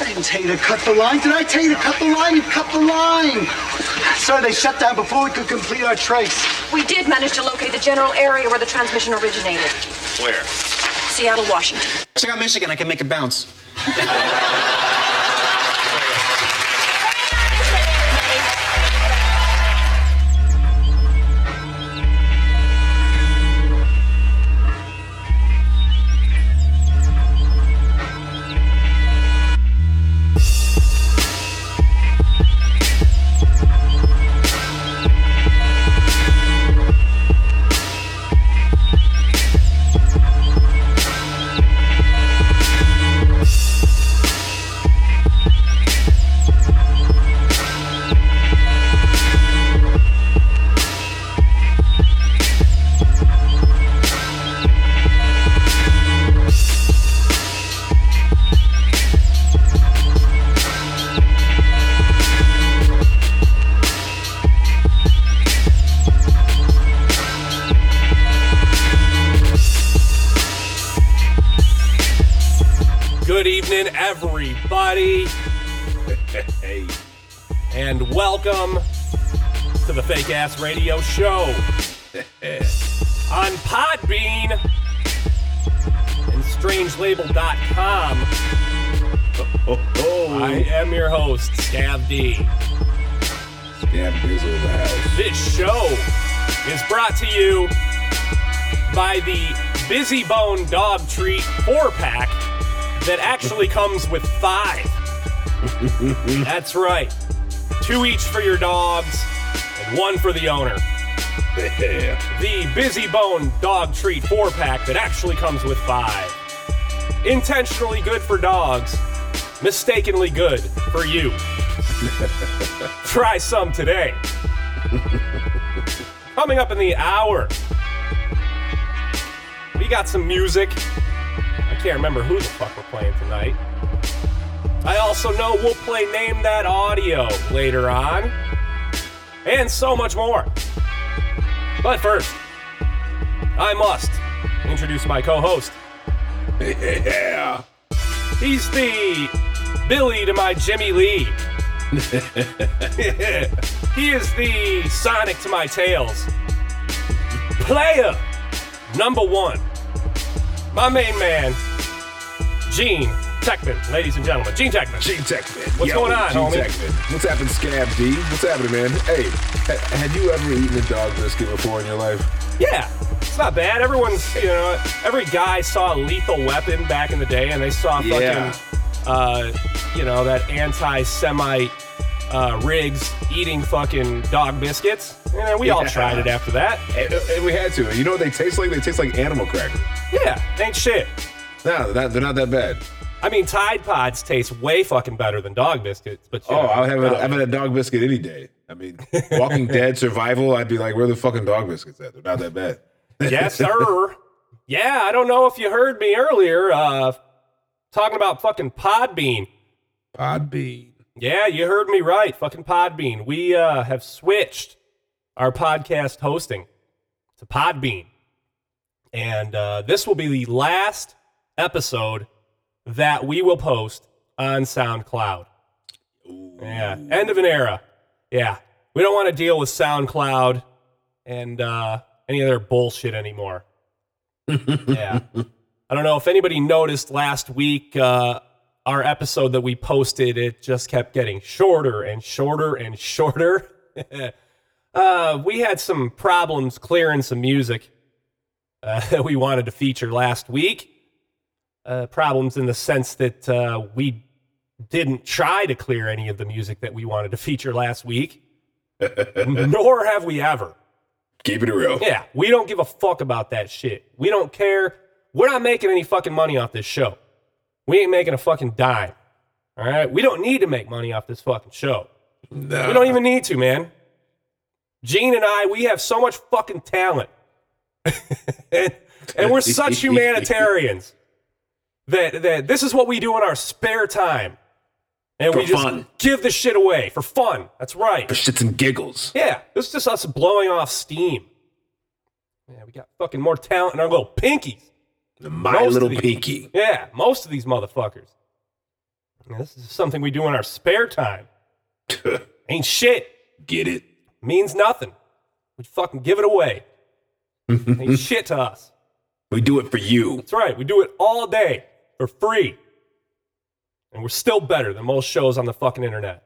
I didn't tell you to cut the line. Did I tell you to cut the line? You cut the line. Sorry, they shut down before we could complete our trace. We did manage to locate the general area where the transmission originated. Where? Seattle, Washington. Check out Michigan. I can make it bounce. Radio Show on Podbean and StrangeLabel.com. Oh, oh. I am your host, Scav D. Scav Dizzle the house. This show is brought to you by the Busy Bone Dog Treat 4 pack that actually comes with five. That's right. Two each for your dogs one for the owner. Yeah. The Busy Bone Dog Treat 4 pack that actually comes with five. Intentionally good for dogs, mistakenly good for you. Try some today. Coming up in the hour, we got some music. I can't remember who the fuck we're playing tonight. I also know we'll play Name That Audio later on, and so much more. But first, I must introduce my co host. Yeah. He's the Billy to my Jimmy Lee. he is the Sonic to my Tails. Player number one. My main man, Gean Techman, ladies and gentlemen. Gean Techman. Gean Techman. What's Yo, going on, Gean homie? Techman. What's happening, Scav D? What's happening, man? Hey, ha- had you ever eaten a dog biscuit before in your life? Yeah, it's not bad. Everyone's, you know, every guy saw a Lethal Weapon back in the day, and they saw fucking, Yeah. uh, you know, that anti-Semite uh, Riggs eating fucking dog biscuits. And we all tried it after that. And, and we had to. You know what they taste like? They taste like animal crackers. Yeah, ain't shit. No, they're not, they're not that bad. I mean, Tide Pods taste way fucking better than dog biscuits. But Oh, know, I'll have a, uh, I've had a dog biscuit any day. I mean, Walking Dead survival, I'd be like, where are the fucking dog biscuits at? They're not that bad. yes, sir. yeah, I don't know if you heard me earlier uh, talking about fucking Podbean. Podbean. Yeah, you heard me right. Fucking Podbean. We uh, have switched our podcast hosting to Podbean. And uh, this will be the last episode that we will post on SoundCloud. Yeah, end of an era. Yeah, we don't want to deal with SoundCloud and uh, any other bullshit anymore. yeah. I don't know if anybody noticed last week, uh, our episode that we posted, it just kept getting shorter and shorter and shorter. uh, we had some problems clearing some music uh, that we wanted to feature last week. Uh, problems in the sense that uh, we didn't try to clear any of the music that we wanted to feature last week, nor have we ever. Keep it real. Yeah, we don't give a fuck about that shit. We don't care. We're not making any fucking money off this show. We ain't making a fucking dime. All right? We don't need to make money off this fucking show. Nah. We don't even need to, man. Gean and I, we have so much fucking talent. and, and we're such humanitarians that, that this is what we do in our spare time. And For we just fun. give the shit away for fun. That's right. For shits and giggles. Yeah, this is just us blowing off steam. Yeah, we got fucking more talent in our little pinkies. My Most little these- pinky. Yeah, most of these motherfuckers. This is something we do in our spare time. Ain't shit. Get it? Means nothing. We fucking give it away. Ain't shit to us. We do it for you. That's right. We do it all day for free. And we're still better than most shows on the fucking internet.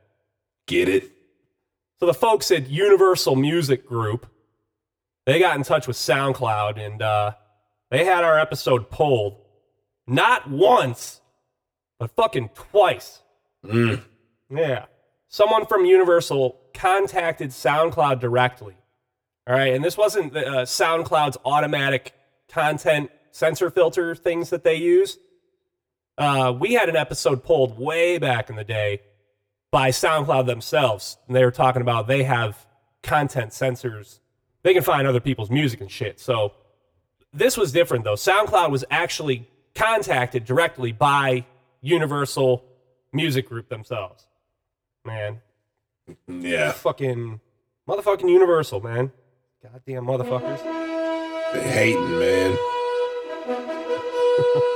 Get it? So the folks at Universal Music Group, they got in touch with SoundCloud and uh, they had our episode pulled. Not once, but fucking twice. Mm. Yeah. Someone from Universal contacted SoundCloud directly. All right. And this wasn't the, uh, SoundCloud's automatic content censor filter things that they use. Uh, we had an episode pulled way back in the day by SoundCloud themselves. And they were talking about they have content sensors. They can find other people's music and shit. So this was different though. SoundCloud was actually contacted directly by Universal Music Group themselves. Man, Yeah. fucking motherfucking Universal, man. Goddamn motherfuckers. They hating, man.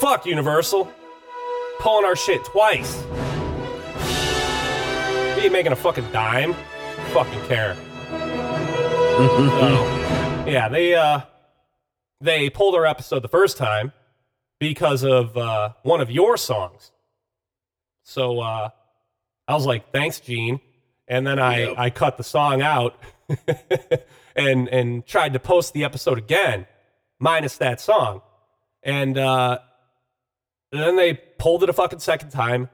fuck, Universal? Pulling our shit twice. You ain't making a fucking dime. Fucking care. So, yeah, they uh they pulled our episode the first time because of uh one of your songs. So uh I was like, thanks, Gean. And then I, Yep. I cut the song out and and tried to post the episode again, minus that song. And uh then they pulled it a fucking second time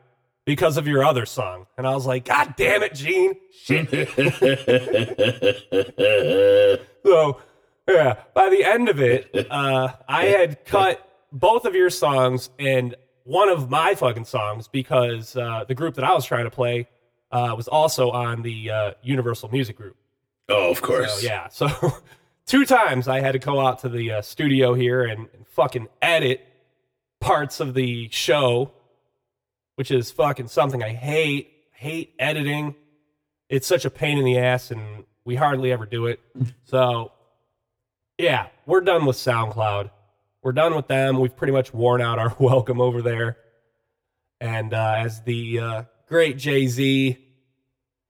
because of your other song. And I was like, God damn it, Gean. So, yeah, by the end of it, uh, I had cut both of your songs and one of my fucking songs because uh, the group that I was trying to play uh, was also on the uh, Universal Music Group. oh, of course. So, yeah, so two times I had to go out to the uh, studio here and, and fucking edit parts of the show, which is fucking something I hate. Hate editing. It's such a pain in the ass, and we hardly ever do it. So, yeah, we're done with SoundCloud. We're done with them. We've pretty much worn out our welcome over there. And uh, as the uh, great Jay Z,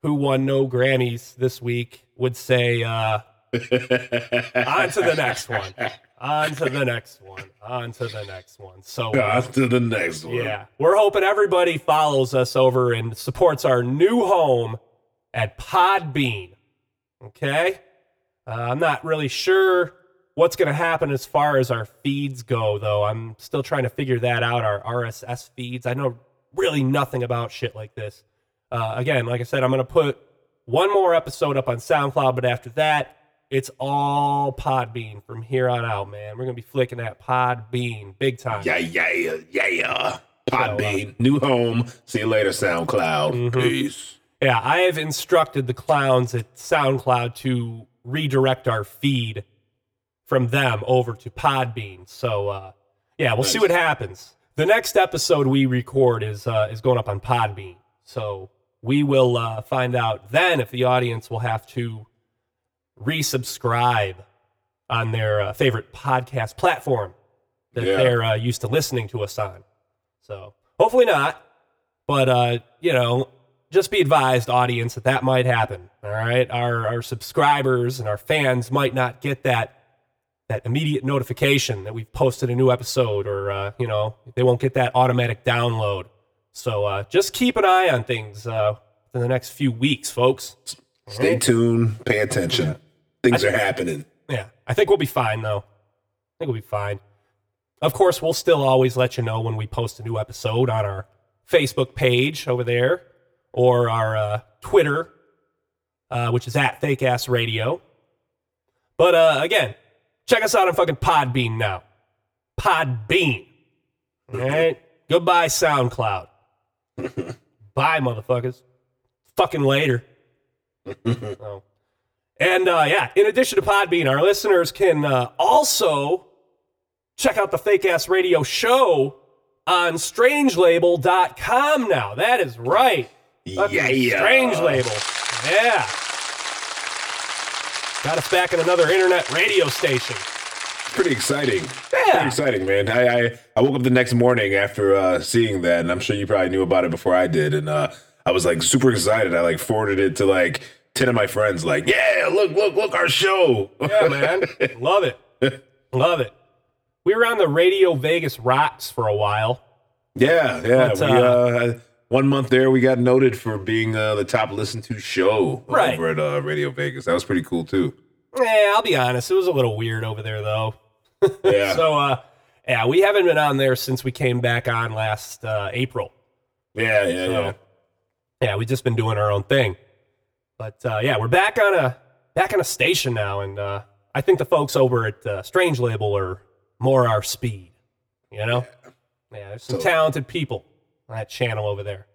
who won no Grammys this week, would say, uh, on to the next one. On to the next one. On to the next one. So, On to the next one. yeah, we're hoping everybody follows us over and supports our new home at Podbean. Okay? Uh, I'm not really sure what's going to happen as far as our feeds go, though. I'm still trying to figure that out, our RSS feeds. I know really nothing about shit like this. Uh, again, like I said, I'm going to put one more episode up on SoundCloud, but after that, it's all Podbean from here on out, man. We're going to be flicking at Podbean big time. Yeah, yeah, yeah. uh, Podbean, new home. See you later, SoundCloud. Mm-hmm. Peace. Yeah, I have instructed the clowns at SoundCloud to redirect our feed from them over to Podbean. So uh, yeah, we'll see what happens. The next episode we record is uh, is going up on Podbean. So we will uh, find out then if the audience will have to resubscribe on their uh, favorite podcast platform that Yeah. they're uh, used to listening to us on. So hopefully not, but uh, you know, just be advised, audience, that that might happen. All right, our our subscribers and our fans might not get that that immediate notification that we've posted a new episode, or uh, you know, they won't get that automatic download. So uh, just keep an eye on things uh, in the next few weeks, folks. Stay tuned. Pay attention. Things are happening. Yeah, I think we'll be fine though. I think we'll be fine. Of course, we'll still always let you know when we post a new episode on our Facebook page over there or our uh, Twitter, uh, which is at Fake Ass Radio. But uh, again, check us out on fucking Podbean now. Podbean. All right. Goodbye, SoundCloud. Bye, motherfuckers. Fucking later. So. And uh, yeah, in addition to Podbean, our listeners can uh, also check out the Fake Ass Radio show on strangelabel.com now. That is right. Fucking Yeah. Strange Label. Yeah. Got us back in another internet radio station. pretty exciting. Yeah. Pretty exciting, man. I, I I woke up the next morning after uh, seeing that, and I'm sure you probably knew about it before I did, and uh, I was like super excited. I like forwarded it to like ten of my friends, like, yeah, look, look, look, our show. Yeah, man. Love it. Love it. We were on the Radio Vegas Rocks for a while. yeah, yeah. But, we uh, uh, one month there, we got noted for being uh, the top listened to show Right. over at uh, Radio Vegas. That was pretty cool too. Yeah, I'll be honest. It was a little weird over there, though. Yeah, So, uh, yeah, we haven't been on there since we came back on last uh, April. yeah, yeah, So, yeah. yeah, we've just been doing our own thing. But uh, yeah, we're back on a back on a station now, and uh, I think the folks over at uh, Strange Label are more our speed. You know, yeah, there's some So- talented people on that channel over there,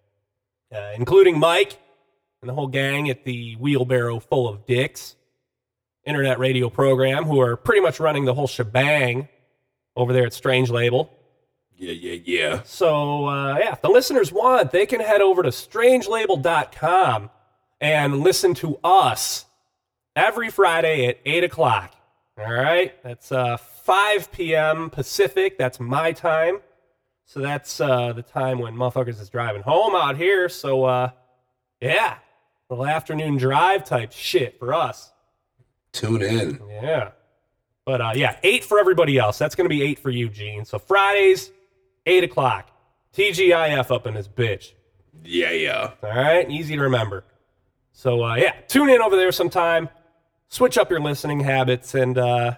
uh, including Mike and the whole gang at the Wheelbarrow Full of Dicks internet radio program, who are pretty much running the whole shebang over there at Strange Label. Yeah, yeah, yeah. So, uh, yeah, if the listeners want, they can head over to strangelabel.com and listen to us every Friday at 8 o'clock. All right? That's uh, 5 p.m. Pacific. That's my time. So that's uh, the time when motherfuckers is driving home out here. So, uh, yeah, little afternoon drive type shit for us. Tune in. Yeah. But uh, yeah, eight for everybody else. That's going to be eight for you, Gean. So Fridays, eight o'clock. TGIF up in this bitch. Yeah, yeah. All right, easy to remember. So uh, yeah, tune in over there sometime. Switch up your listening habits and uh,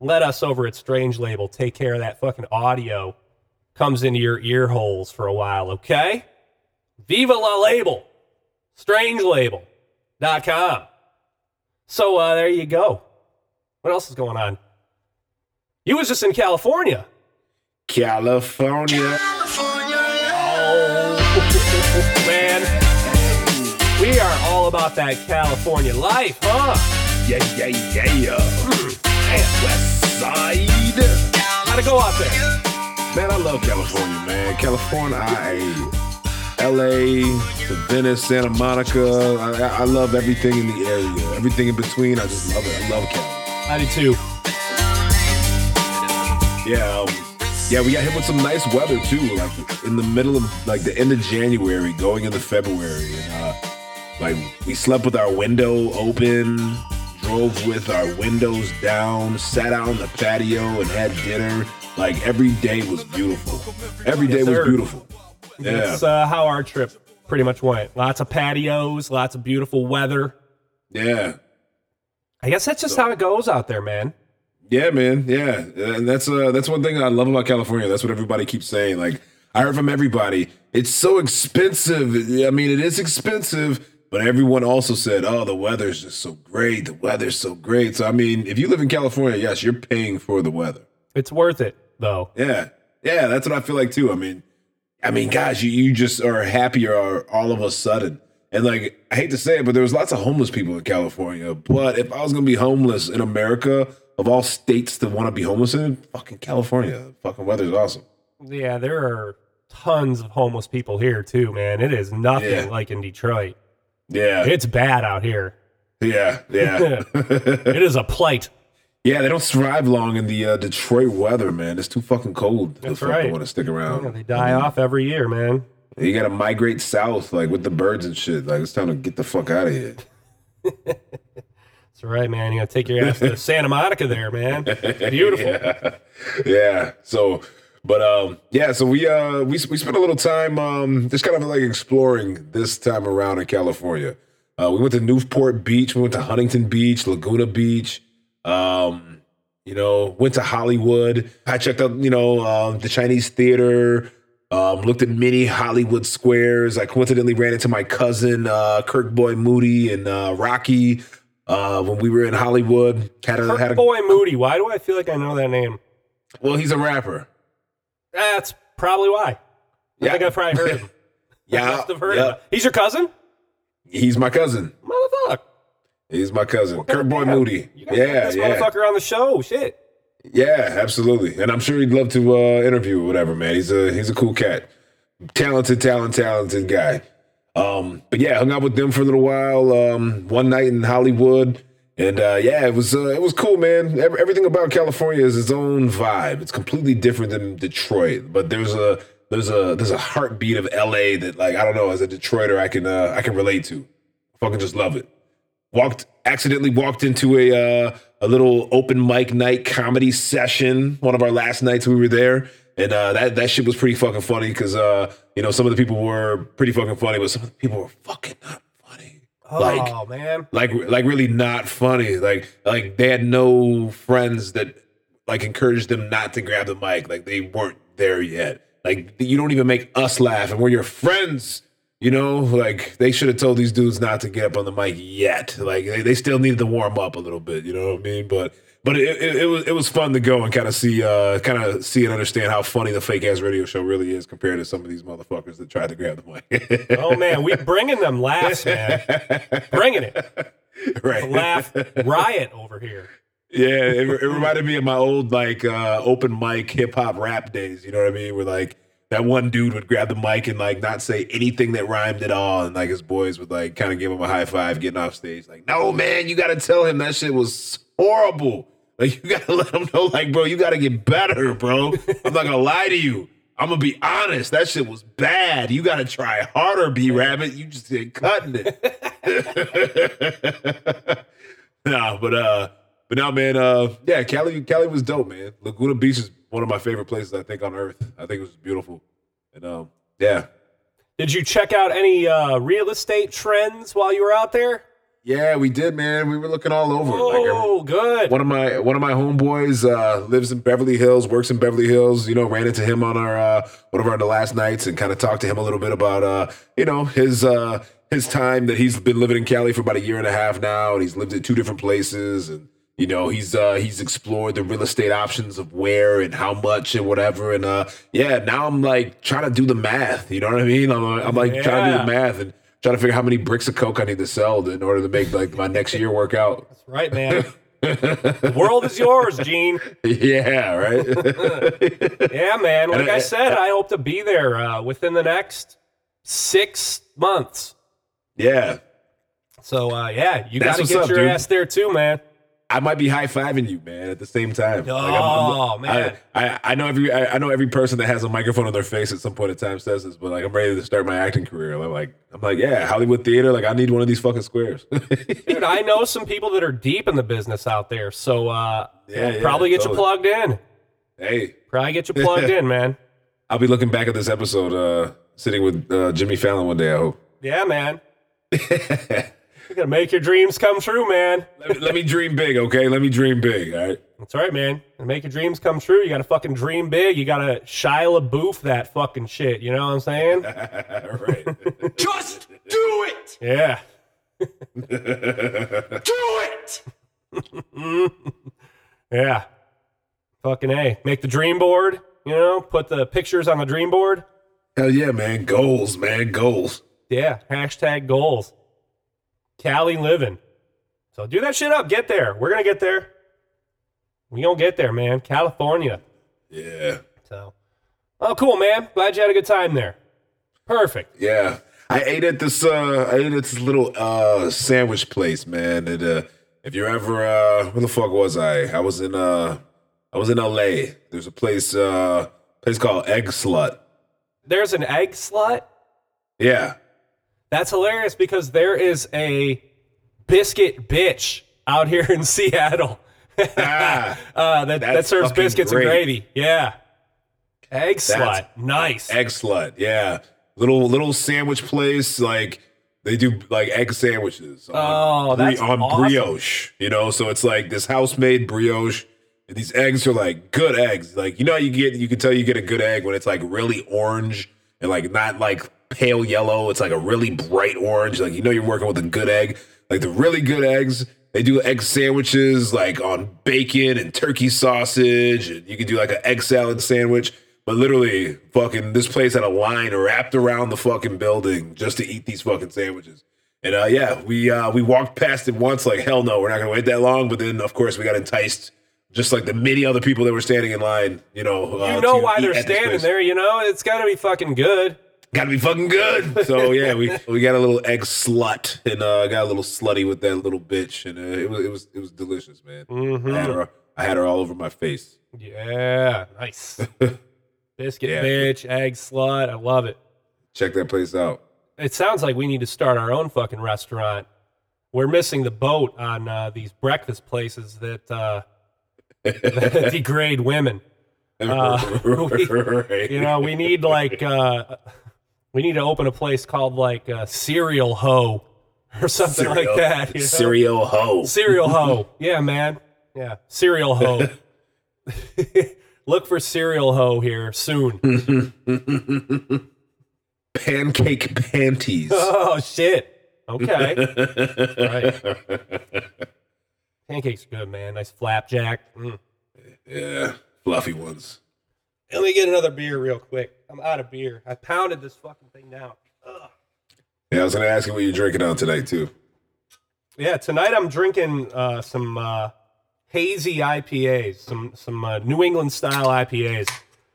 let us over at Strange Label take care of that fucking audio. Comes into your ear holes for a while, okay? Viva la label, strangelabel.com. So uh, there you go. What else is going on? You was just in California. California. Oh, man. We are all about that California life, huh? Yeah, yeah, yeah. Man, West Side. it go out there? Man, I love California, man. California, I, LA, Venice, Santa Monica. I, I- love everything in the area. Everything in between, I just love it. I love Cali. I do too. Yeah, um, yeah, we got hit with some nice weather too. Like in the middle of like the end of January, going into February, and uh, like we slept with our window open, drove with our windows down, sat out on the patio and had dinner. Like every day was beautiful. Every day Yes, was sir. beautiful. Yeah, That's uh, how our trip pretty much went. Lots of patios, lots of beautiful weather. yeah. I guess that's just how it goes out there, man. Yeah, man. Yeah, and that's uh that's one thing I love about California. That's what everybody keeps saying. Like I heard from everybody, it's so expensive. I mean, it is expensive, but everyone also said, "Oh, the weather's just so great. The weather's so great." So I mean, if you live in California, yes, you're paying for the weather. It's worth it, though. Yeah, yeah, that's what I feel like too. I mean, I mean, gosh, you you just are happier all of a sudden. And like, I hate to say it, but there was lots of homeless people in California. But if I was gonna be homeless in America, of all states to want to be homeless in, fucking California, fucking weather's awesome. Yeah, there are tons of homeless people here, too, man. It is nothing Yeah. like in Detroit. Yeah, It's bad out here. yeah, yeah, It is a plight. yeah. They don't survive long in the uh, Detroit weather, man. It's too fucking cold. That's the fuck right. They want to stick around. Yeah, they die off every year, man. You got to migrate south, like with the birds and shit. Like it's time to get the fuck out of here. That's right, man. You gotta take your ass to Santa Monica there, man. Beautiful. yeah. yeah. So, but um, yeah. So we uh we we spent a little time um just kind of like exploring this time around in California. Uh, we went to Newport Beach. We went to Huntington Beach, Laguna Beach. Um, you know, went to Hollywood. I checked out you know um, the Chinese theater. Um, looked at many Hollywood squares. I coincidentally ran into my cousin uh, Kirk Boy Moody and uh, Rocky uh, when we were in Hollywood. Had a had a Boy Moody. Why do I feel like I know that name? well, he's a rapper. That's probably why. I Yeah. think I've probably heard of him. Yeah, Must have heard yeah. him. He's your cousin? He's my cousin. Motherfucker. He's my cousin, Kurt Boy Moody. Yeah, this yeah, motherfucker on the show. Shit. yeah, absolutely. And I'm sure he'd love to uh, interview or whatever, man. He's a he's a cool cat, talented, talent, talented guy. Um, but yeah, hung out with them for a little while. Um, one night in Hollywood, And uh, yeah, it was uh, it was cool, man. Ev- Everything about California is its own vibe. It's completely different than Detroit, but there's a there's a there's a heartbeat of LA that like I don't know as a Detroiter I can uh, I can relate to. Fucking just love it. Walked accidentally walked into a uh, a little open mic night comedy session. One of our last nights we were there, and uh, that that shit was pretty fucking funny because uh, you know some of the people were pretty fucking funny, but some of the people were fucking not. Like oh man. like like really not funny. Like like they had no friends that like encouraged them not to grab the mic. Like they weren't there yet. Like you don't even make us laugh, and we're your friends. You know, like they should have told these dudes not to get up on the mic yet. Like they, they still needed to warm up a little bit. You know what I mean? But but it, it, it was it was fun to go and kind of see uh kind of see and understand how funny the fake ass radio show really is compared to some of these motherfuckers that tried to grab the mic. Oh man, we bringing them laughs, man. bringing it. right. Laugh riot over here. Yeah, it, it reminded me of my old like uh open mic hip hop rap days. You know what I mean? Where like that one dude would grab the mic and like not say anything that rhymed at all, and like his boys would like kind of give him a high five getting off stage. Like, no man, you got to tell him that shit was horrible. Like, you got to let them know, like, bro, you got to get better, bro. I'm not gonna lie to you. I'm gonna be honest. That shit was bad. You got to try harder, B Rabbit. You just ain't cutting it. nah, but uh, but now, man, uh, yeah, Cali, Cali was dope, man. Laguna Beach is one of my favorite places I think on earth. I think it was beautiful, and um, yeah, Did you check out any uh, real estate trends while you were out there? Yeah, we did, man. We were looking all over. Like, Oh, good. one of my one of my homeboys uh, lives in Beverly Hills, works in Beverly Hills. You know, ran into him on our uh, one of our the last nights and kind of talked to him a little bit about uh, you know his uh, his time that he's been living in Cali for about a year and a half now, and he's lived in two different places, and you know he's uh, he's explored the real estate options of where and how much and whatever, and uh, yeah, now I'm like trying to do the math. You know what I mean? I'm, I'm like trying to do the math and. Trying to figure out how many bricks of coke I need to sell in order to make like my next year work out. That's right, man. the world is yours, Gean. Yeah, right. Yeah, man. Like I- I said, I hope to be there uh, within the next six months. yeah. So, uh, yeah, you got to get up, your dude. ass there too, man. I might be high fiving you, man, at the same time. Oh, man. I, I, I know every I, I know every person that has a microphone on their face at some point in time says this, but like I'm ready to start my acting career. I'm like I'm like, yeah, Hollywood theater, like I need one of these fucking squares. Dude, I know some people that are deep in the business out there. So, uh, Yeah, yeah, probably get you plugged in. hey, Probably get you plugged in, man. I'll be looking back at this episode, uh, sitting with uh, Jimmy Fallon one day, I hope. Yeah, man. You're going to make your dreams come true, man. Let me, let me dream big, okay? Let me dream big, all right? That's right, man. Make your dreams come true, you got to fucking dream big. You got to Shia LaBeouf that fucking shit. You know what I'm saying? right. Just do it! Yeah. Do it! Yeah. Fucking A. Make the dream board, you know, put the pictures on the dream board. Hell yeah, man. Goals, man. Goals. Yeah. Hashtag goals. Cali living. So do that shit up. Get there. We're going to get there. We going to get there, man. California. Yeah. So, oh, cool, man. Glad you had a good time there. Perfect. Yeah. I ate at this uh I ate at this little uh sandwich place, man. Uh if you're ever uh where the fuck was I? I was in uh I was in LA. There's a place uh place called Egg Slut. There's an egg slut. Yeah. That's hilarious because there is a biscuit bitch out here in Seattle Ah, uh, that, that serves biscuits great. and gravy. Yeah. Egg slut. Nice. egg slut. Yeah. Little little sandwich place like they do like egg sandwiches on, Oh, that's on awesome. brioche, you know? So it's like this house made brioche. And these eggs are like good eggs. Like you know how you get you can tell you get a good egg when it's like really orange and like not like pale yellow. It's like a really bright orange. Like you know you're working with a good egg. Like the really good eggs, they do egg sandwiches like on bacon and turkey sausage, and you can do like an egg salad sandwich. But literally, fucking this place had a line wrapped around the fucking building just to eat these fucking sandwiches. And uh, yeah, we uh, we walked past it once, like hell no, we're not gonna wait that long. But then, of course, we got enticed, just like the many other people that were standing in line. You know, uh, you know why they're standing there, you know? It's got to be fucking good. Gotta be fucking good. So yeah, we we got a little egg slut and uh, got a little slutty with that little bitch, and uh, it was it was it was delicious, man. I had her I had her all over my face. Yeah, nice. Biscuit Yeah. bitch, egg slut. I love it. Check that place out. It sounds like we need to start our own fucking restaurant. We're missing the boat on uh, these breakfast places that, uh, that degrade women. Uh, we- You know, we need like uh, we need to open a place called like uh, Cereal Ho or something like that. You know? Cereal hoe. Cereal Ho. Yeah, man. Yeah, Cereal Ho. Look for Cereal Ho here soon. Pancake panties. Oh shit. Okay. right. Pancakes are good, man. Nice flapjack. Mm. yeah, fluffy ones. Let me get another beer real quick. I'm out of beer. I pounded this fucking thing down. Yeah, I was gonna ask you what you're drinking on tonight too. Yeah, tonight I'm drinking uh, some uh, hazy IPAs, some some uh, New England style IPAs.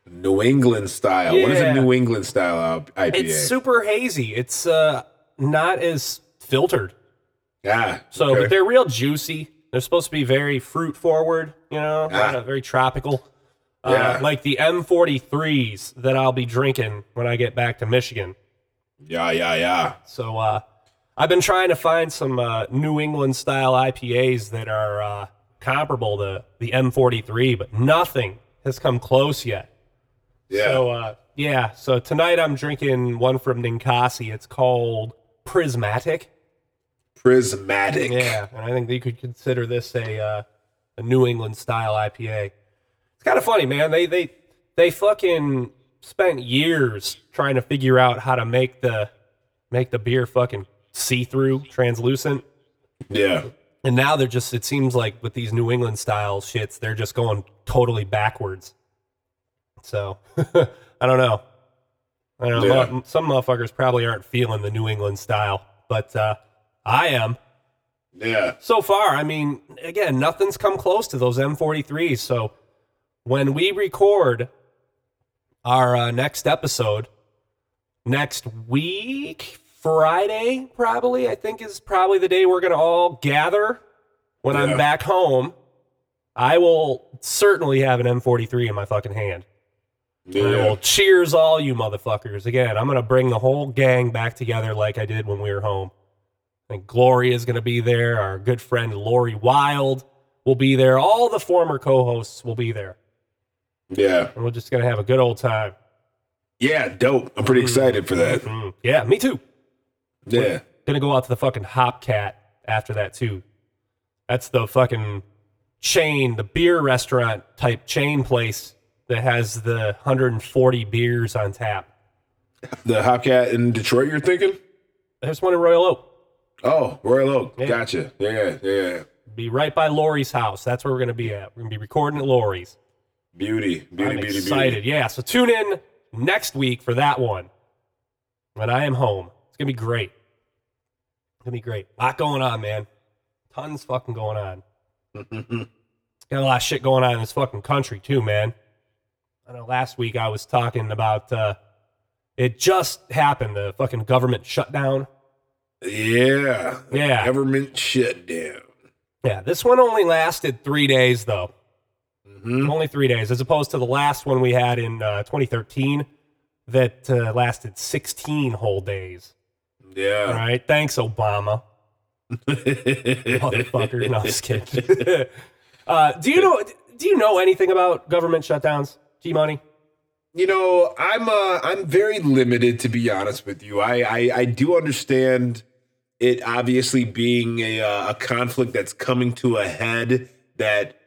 New England style. What is Yeah. a New England style IPA? It's super hazy. It's uh, not as filtered, Yeah. so okay. but they're real juicy. They're supposed to be very fruit forward, you know, Ah. very tropical. Yeah. Uh, like the M43s that I'll be drinking when I get back to Michigan. yeah, yeah, yeah. So uh, I've been trying to find some uh, New England style IPAs that are uh, comparable to the M43, but nothing has come close yet. Yeah. So uh, yeah, so tonight I'm drinking one from Ninkasi. It's called Prismatic. Prismatic. Yeah, and I think you could consider this a uh, a New England style IPA. Kind of funny, man. They they they fucking spent years trying to figure out how to make the make the beer fucking see through, translucent. Yeah. And now they're just, it seems like with these New England style shits, they're just going totally backwards. So I don't know. I don't know. Yeah. Some motherfuckers probably aren't feeling the New England style, but uh, I am. Yeah. So far, I mean, again, nothing's come close to those M43s. So when we record our uh, next episode next week, Friday, probably, I think is probably the day we're going to all gather when Yeah. I'm back home. I will certainly have an M43 in my fucking hand. And I Yeah. will cheers all you motherfuckers. Again, I'm going to bring the whole gang back together like I did when we were home. And Gloria is going to be there. Our good friend Lori Wild will be there. All the former co hosts will be there. Yeah. And we're just going to have a good old time. Yeah. Dope. I'm pretty excited for that. Mm, yeah, me too. Yeah. Gonna go out to the fucking Hopcat after that too. That's the fucking chain, the beer restaurant type chain place that has the 140 beers on tap. The Hopcat in Detroit, you're thinking? There's one in Royal Oak. Oh, Royal Oak. Yeah. Gotcha. Yeah. Yeah. Be right by Lori's house. That's where we're gonna be at. We're gonna be recording at Lori's. Beauty. Beauty. I'm beauty. excited. Beauty. Yeah. So tune in next week for that one. When I am home. It's gonna be great. It's gonna be great. A lot going on, man. Tons fucking going on. Got a lot of shit going on in this fucking country too, man. I know last week I was talking about uh it just happened, the fucking government shutdown. Yeah. Yeah. Government shutdown. Yeah, this one only lasted three days though. Mhm. Only three days, as opposed to the last one we had in uh, 2013 that uh, lasted 16 whole days. Yeah. All right. thanks, Obama, motherfucker. No, just kidding. uh, do you know? Do you know anything about government shutdowns? G Money. You know, I'm uh I'm very limited to be honest with you. I I, I do understand it obviously being a uh, a conflict that's coming to a head that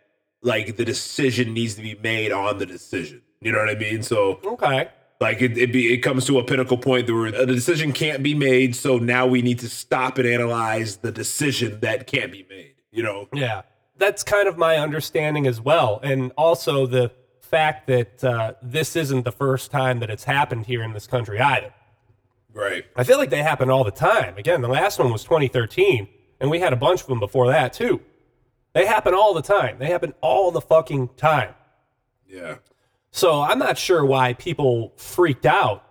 like the decision needs to be made on the decision. You know what I mean? So Okay. like it it, be, it comes to a pinnacle point where a decision can't be made, so now we need to stop and analyze the decision that can't be made. You know? Yeah, that's kind of my understanding as well, and also the fact that uh, this isn't the first time that it's happened here in this country either. Right. I feel like they happen all the time. Again, the last one was 2013, and we had a bunch of them before that too. They happen all the time. They happen all the fucking time. Yeah. So I'm not sure why people freaked out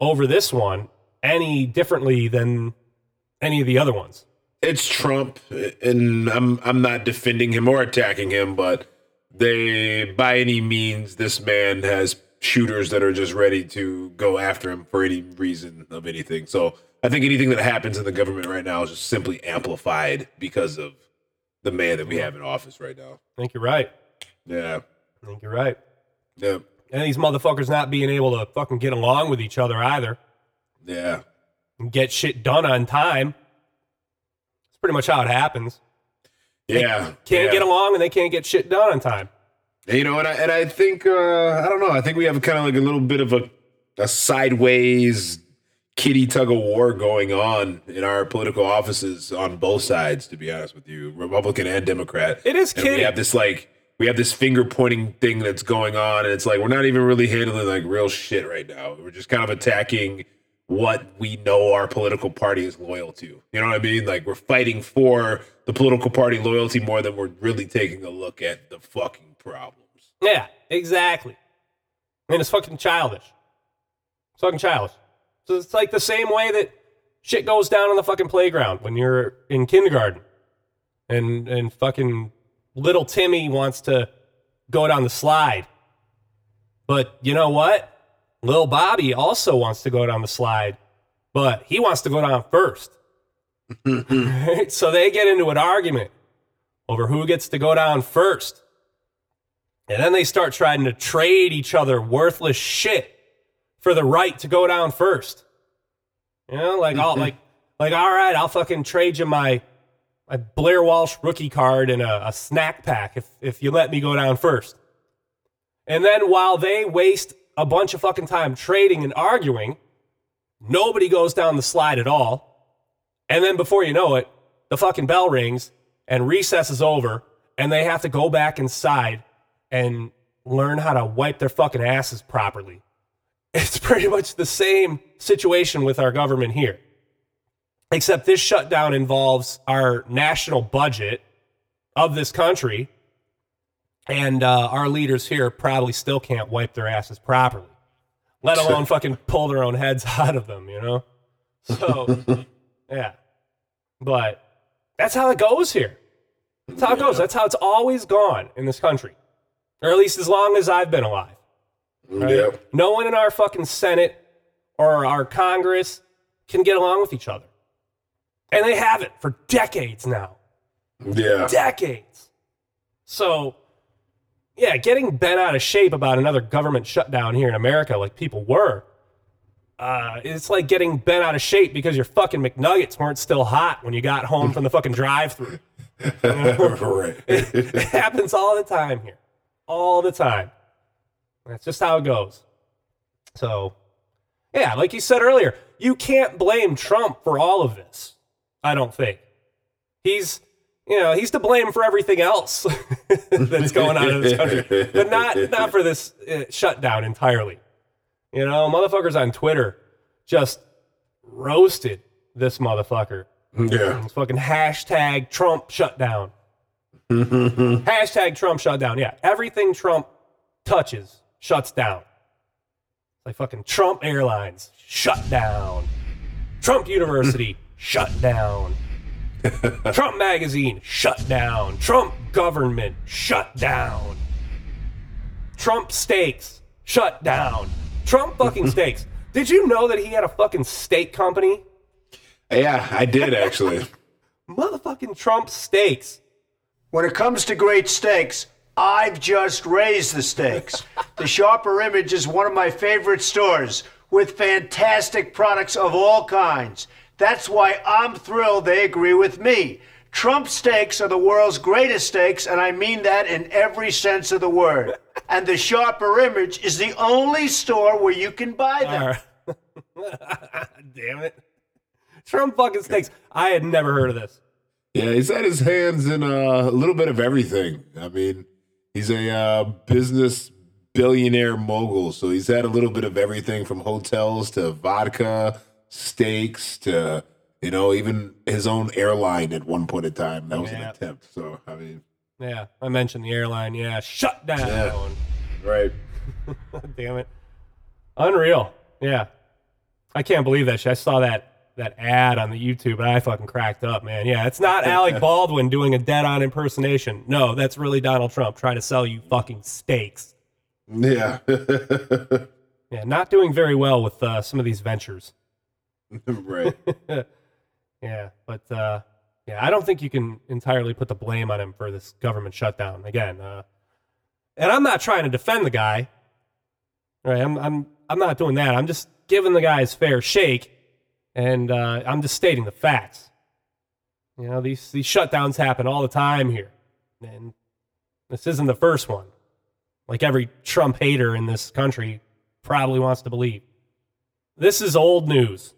over this one any differently than any of the other ones. it's Trump, and I'm I'm not defending him or attacking him, but they by any means this man has shooters that are just ready to go after him for any reason of anything. So I think anything that happens in the government right now is just simply amplified because of the man that we have in office right now. I think you're right. Yeah. I think you're right. Yeah. And these motherfuckers not being able to fucking get along with each other either Yeah. and get shit done on time. It's pretty much how it happens. Yeah. Can't yeah. get along and they can't get shit done on time. You know, and I and I think uh, I don't know. I think we have kind of like a little bit of a a sideways kitty tug of war going on in our political offices on both sides. To be honest with you, Republican and Democrat. It is And we have this like we have this finger pointing thing that's going on, and it's like we're not even really handling like real shit right now. We're just kind of attacking what we know our political party is loyal to. You know what I mean? Like we're fighting for the political party loyalty more than we're really taking a look at the fucking problems. Yeah, exactly. And it's fucking childish. It's fucking childish. So it's like the same way that shit goes down on the fucking playground when you're in kindergarten. And and fucking little Timmy wants to go down the slide. But you know what? Little Bobby also wants to go down the slide, but he wants to go down first. So they get into an argument over who gets to go down first. And then they start trying to trade each other worthless shit for the right to go down first. You know, like all like like all right, I'll fucking trade you my my Blair Walsh rookie card and a, a snack pack if if you let me go down first. And then while they waste a bunch of fucking time trading and arguing, nobody goes down the slide at all. And then before you know it, the fucking bell rings and recess is over and they have to go back inside and learn how to wipe their fucking asses properly. It's pretty much the same situation with our government here. Except this shutdown involves our national budget of this country, and uh, our leaders here probably still can't wipe their asses properly, let alone fucking pull their own heads out of them, you know? So, yeah. But that's how it goes here. That's how it goes. That's how it's always gone in this country, or at least as long as I've been alive. Right? Yeah. No one in our fucking Senate or our Congress can get along with each other. And they haven't for decades now. Yeah. Decades. So, yeah, getting bent out of shape about another government shutdown here in America, like people were, uh, it's like getting bent out of shape because your fucking McNuggets weren't still hot when you got home from the fucking drive through. right. It happens all the time here. All the time. That's just how it goes. So, yeah, like you said earlier, you can't blame Trump for all of this. I don't think. He's, you know, he's to blame for everything else that's going on in this country, but not not for this uh, shutdown entirely. You know, motherfuckers on Twitter just roasted this motherfucker. yeah. It's fucking hashtag Trump shutdown. hashtag Trump shutdown. Yeah, everything Trump touches shuts down. Like fucking Trump Airlines shut down. Trump University shut down. Trump Magazine shut down. Trump government shut down. Trump steaks shut down. Trump fucking steaks. Did you know that he had a fucking steak company? Yeah, I did actually. Motherfucking Trump steaks. When it comes to great steaks, I've just raised the stakes. the Sharper Image is one of my favorite stores with fantastic products of all kinds. That's why I'm thrilled they agree with me. Trump steaks are the world's greatest steaks, and I mean that in every sense of the word. And the Sharper Image is the only store where you can buy them. All right. Damn it. Trump fucking steaks. I had never heard of this. Yeah, he's had his hands in uh, a little bit of everything. I mean, he's a uh, business billionaire mogul, so he's had a little bit of everything from hotels to vodka, steaks to you know even his own airline at one point in time. That was Yeah. an attempt. So I mean, Yeah, I mentioned the airline. Yeah, shut down. Yeah. right? Damn it. Unreal. Yeah. I can't believe that shit. I saw that that ad on the YouTube and I fucking cracked up, man. Yeah, it's not Alec Baldwin doing a dead on impersonation. No, that's really Donald Trump trying to sell you fucking steaks. Yeah. Yeah, not doing very well with uh, some of these ventures. right. Yeah, but uh, yeah, I don't think you can entirely put the blame on him for this government shutdown again. Uh, and I'm not trying to defend the guy. Right, I'm I'm I'm not doing that. I'm just giving the guy his fair shake, and uh, I'm just stating the facts. You know, these these shutdowns happen all the time here, and this isn't the first one. Like every Trump hater in this country probably wants to believe. This is old news.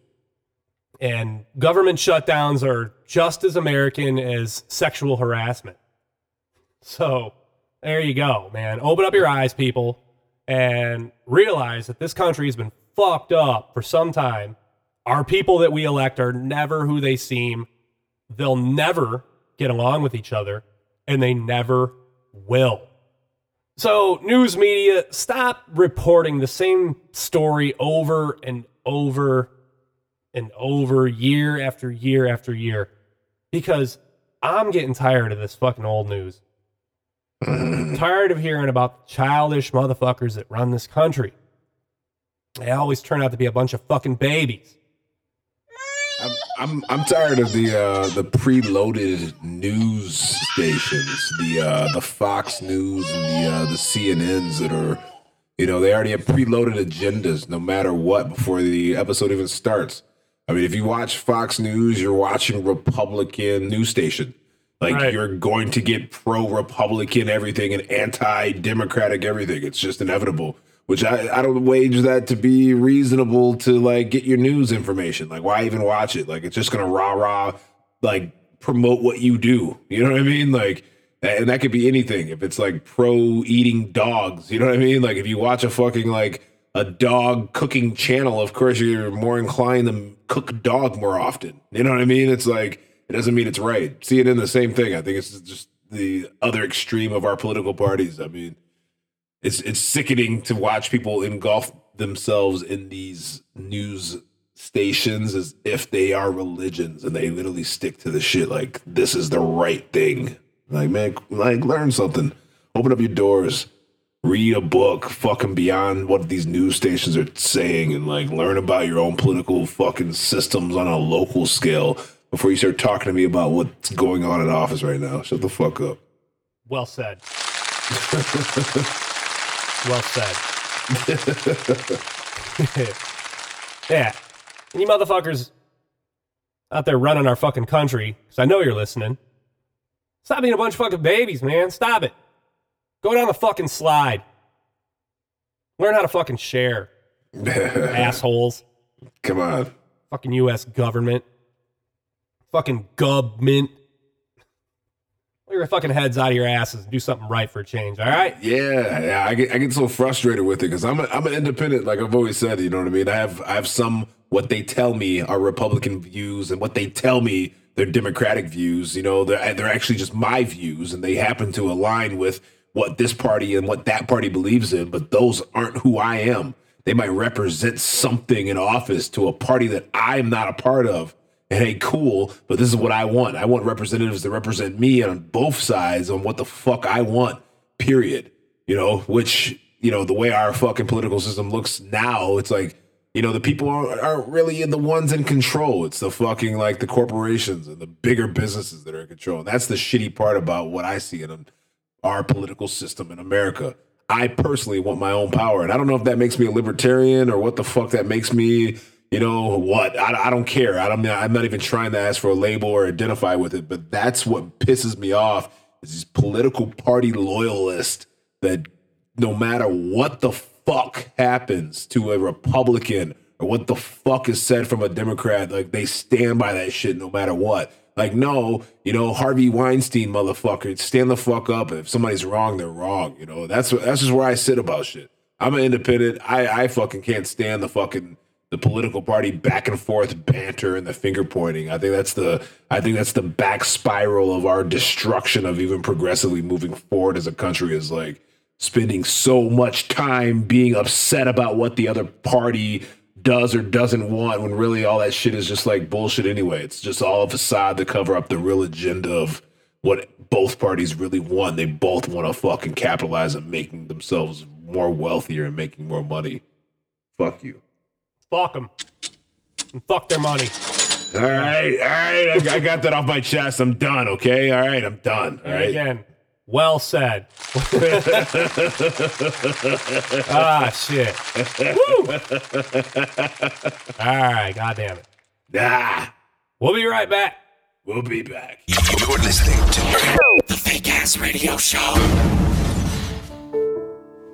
And government shutdowns are just as American as sexual harassment. So there you go, man. Open up your eyes, people, and realize that this country has been fucked up for some time. Our people that we elect are never who they seem. They'll never get along with each other, and they never will. So, news media, stop reporting the same story over and over and over, year after year after year, because I'm getting tired of this fucking old news. I'm tired of hearing about childish motherfuckers that run this country. They always turn out to be a bunch of fucking babies. I'm, I'm I'm tired of the uh, the preloaded news stations, the uh, the Fox News and the uh, the CNNs that are, you know, they already have preloaded agendas no matter what before the episode even starts. I mean, if you watch Fox News, you're watching Republican news station. Like Right. you're going to get pro Republican everything and anti Democratic everything. It's just inevitable. Which I, I don't wage that to be reasonable to like get your news information. Like why even watch it? Like it's just gonna rah rah like promote what you do. You know what I mean? Like and that could be anything. If it's like pro eating dogs, you know what I mean? Like if you watch a fucking like a dog cooking channel, of course you're more inclined to cook dog more often. You know what I mean? It's like it doesn't mean it's right. See it in the same thing. I think it's just the other extreme of our political parties. I mean, it's it's sickening to watch people engulf themselves in these news stations as if they are religions and they literally stick to the shit like this is the right thing. Like man, like learn something. Open up your doors. Read a book, fucking beyond what these news stations are saying, and like learn about your own political fucking systems on a local scale before you start talking to me about what's going on in office right now. Shut the fuck up. Well said. well said. yeah. And you motherfuckers out there running our fucking country, because I know you're listening. Stop being a bunch of fucking babies, man. Stop it. Go down the fucking slide. Learn how to fucking share, assholes. Come on. Fucking U.S. government. Fucking government. Pull your fucking heads out of your asses and do something right for a change, all right? Yeah, yeah, I get I get so frustrated with it because I'm a, I'm an independent, like I've always said. You know what I mean? I have I have some what they tell me are Republican views, and what they tell me they're Democratic views. You know, they're they're actually just my views, and they happen to align with what this party and what that party believes in. But those aren't who I am. They might represent something in office to a party that I'm not a part of. And hey, cool, but this is what I want. I want representatives to represent me on both sides on what the fuck I want, period. You know, which, you know, the way our fucking political system looks now, it's like, you know, the people aren't, aren't really the ones in control. It's the fucking like the corporations and the bigger businesses that are in control. And that's the shitty part about what I see in our political system in America. I personally want my own power. And I don't know if that makes me a libertarian or what the fuck that makes me, you know, what. I, I don't care. I don't, I'm not even trying to ask for a label or identify with it. But that's what pisses me off is these political party loyalists that no matter what the fuck happens to a Republican or what the fuck is said from a Democrat, like they stand by that shit no matter what. Like, no, you know, Harvey Weinstein, motherfucker, stand the fuck up. If somebody's wrong, they're wrong. You know, that's that's just where I sit about shit. I'm an independent. I I fucking can't stand the fucking the political party back and forth banter and the finger pointing. I think that's the I think that's the back spiral of our destruction of even progressively moving forward as a country is like spending so much time being upset about what the other party does or doesn't want when really all that shit is just like bullshit anyway. It's just all a facade to cover up the real agenda of what both parties really want. They both want to fucking capitalize on making themselves more wealthier and making more money. Fuck you. Fuck them. And fuck their money. All right, all right. I, I got that off my chest. I'm done. Okay. All right. I'm done. All And right. Again, well said. ah, shit. Woo! All right, goddamn it. Nah. We'll be right back. We'll be back. You're listening to the Fake Ass Radio Show.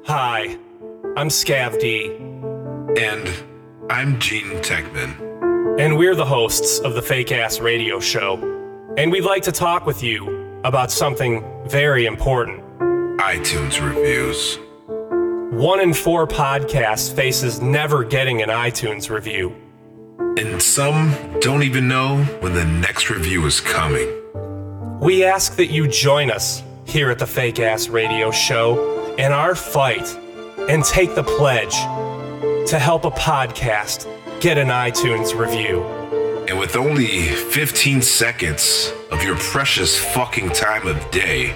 Hi, I'm Scav D, And I'm Gean Techman. and we're the hosts of the Fake Ass Radio Show. And we'd like to talk with you about something very important. iTunes reviews. One in four podcasts faces never getting an iTunes review. And some don't even know when the next review is coming. We ask that you join us here at the Fake Ass Radio Show in our fight and take the pledge to help a podcast get an iTunes review. And with only 15 seconds of your precious fucking time of day,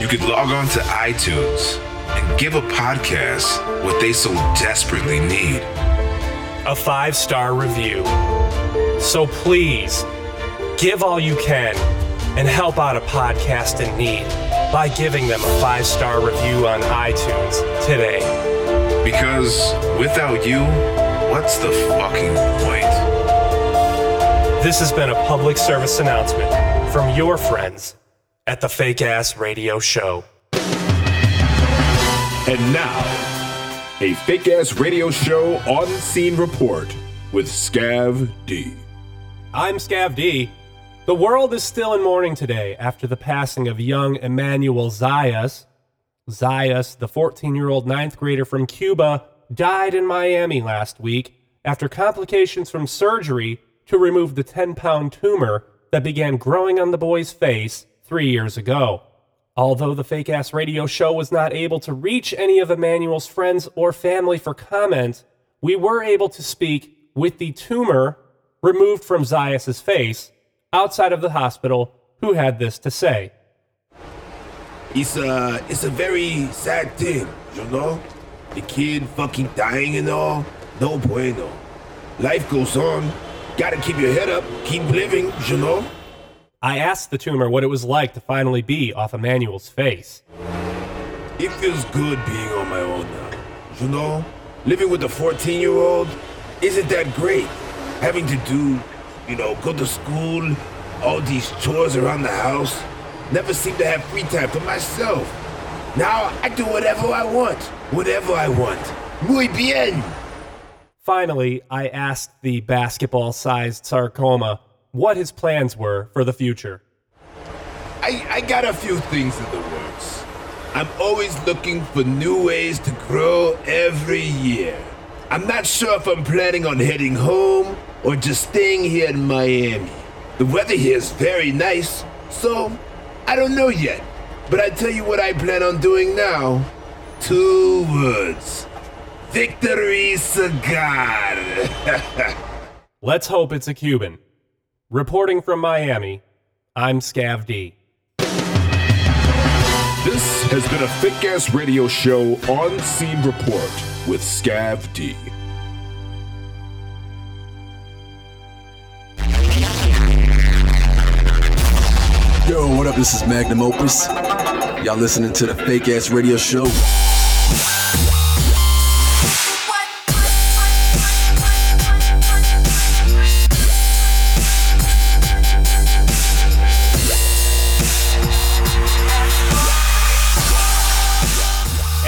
you could log on to iTunes and give a podcast what they so desperately need. A five star review. So please give all you can and help out a podcast in need by giving them a five star review on iTunes today. Because without you, what's the fucking point? This has been a public service announcement from your friends at the Fake Ass Radio Show. And now, a fake ass radio show on scene report with Scav D. I'm Scav D. The world is still in mourning today after the passing of young Emmanuel Zayas. Zayas, the 14 year old ninth grader from Cuba, died in Miami last week after complications from surgery to remove the 10 pound tumor that began growing on the boy's face three years ago. Although the fake ass radio show was not able to reach any of Emmanuel's friends or family for comment, we were able to speak with the tumor removed from Zayas' face outside of the hospital who had this to say. It's a, it's a very sad thing, you know? The kid fucking dying and all, no bueno. Life goes on, gotta keep your head up, keep living, you know? I asked the tumor what it was like to finally be off Emmanuel's face. It feels good being on my own now, you know? Living with a 14 year old isn't that great. Having to do, you know, go to school, all these chores around the house, never seem to have free time for myself. Now I do whatever I want, whatever I want. Muy bien! Finally, I asked the basketball sized sarcoma what his plans were for the future. I, I got a few things in the works. I'm always looking for new ways to grow every year. I'm not sure if I'm planning on heading home or just staying here in Miami. The weather here is very nice, so I don't know yet. But I tell you what I plan on doing now. Two words. Victory cigar. Let's hope it's a Cuban. Reporting from Miami, I'm Scav D. This has been a thick ass radio show on scene report with Scav D. Yo, what up? This is Magnum Opus. Y'all listening to the fake ass radio show.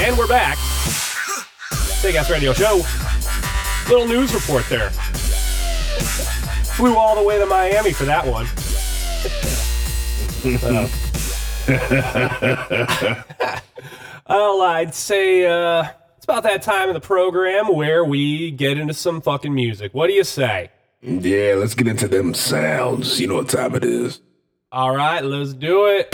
And we're back. Big Ass Radio Show. Little news report there. Flew all the way to Miami for that one. well, I'd say uh, it's about that time in the program where we get into some fucking music. What do you say? Yeah, let's get into them sounds. You know what time it is. All right, let's do it.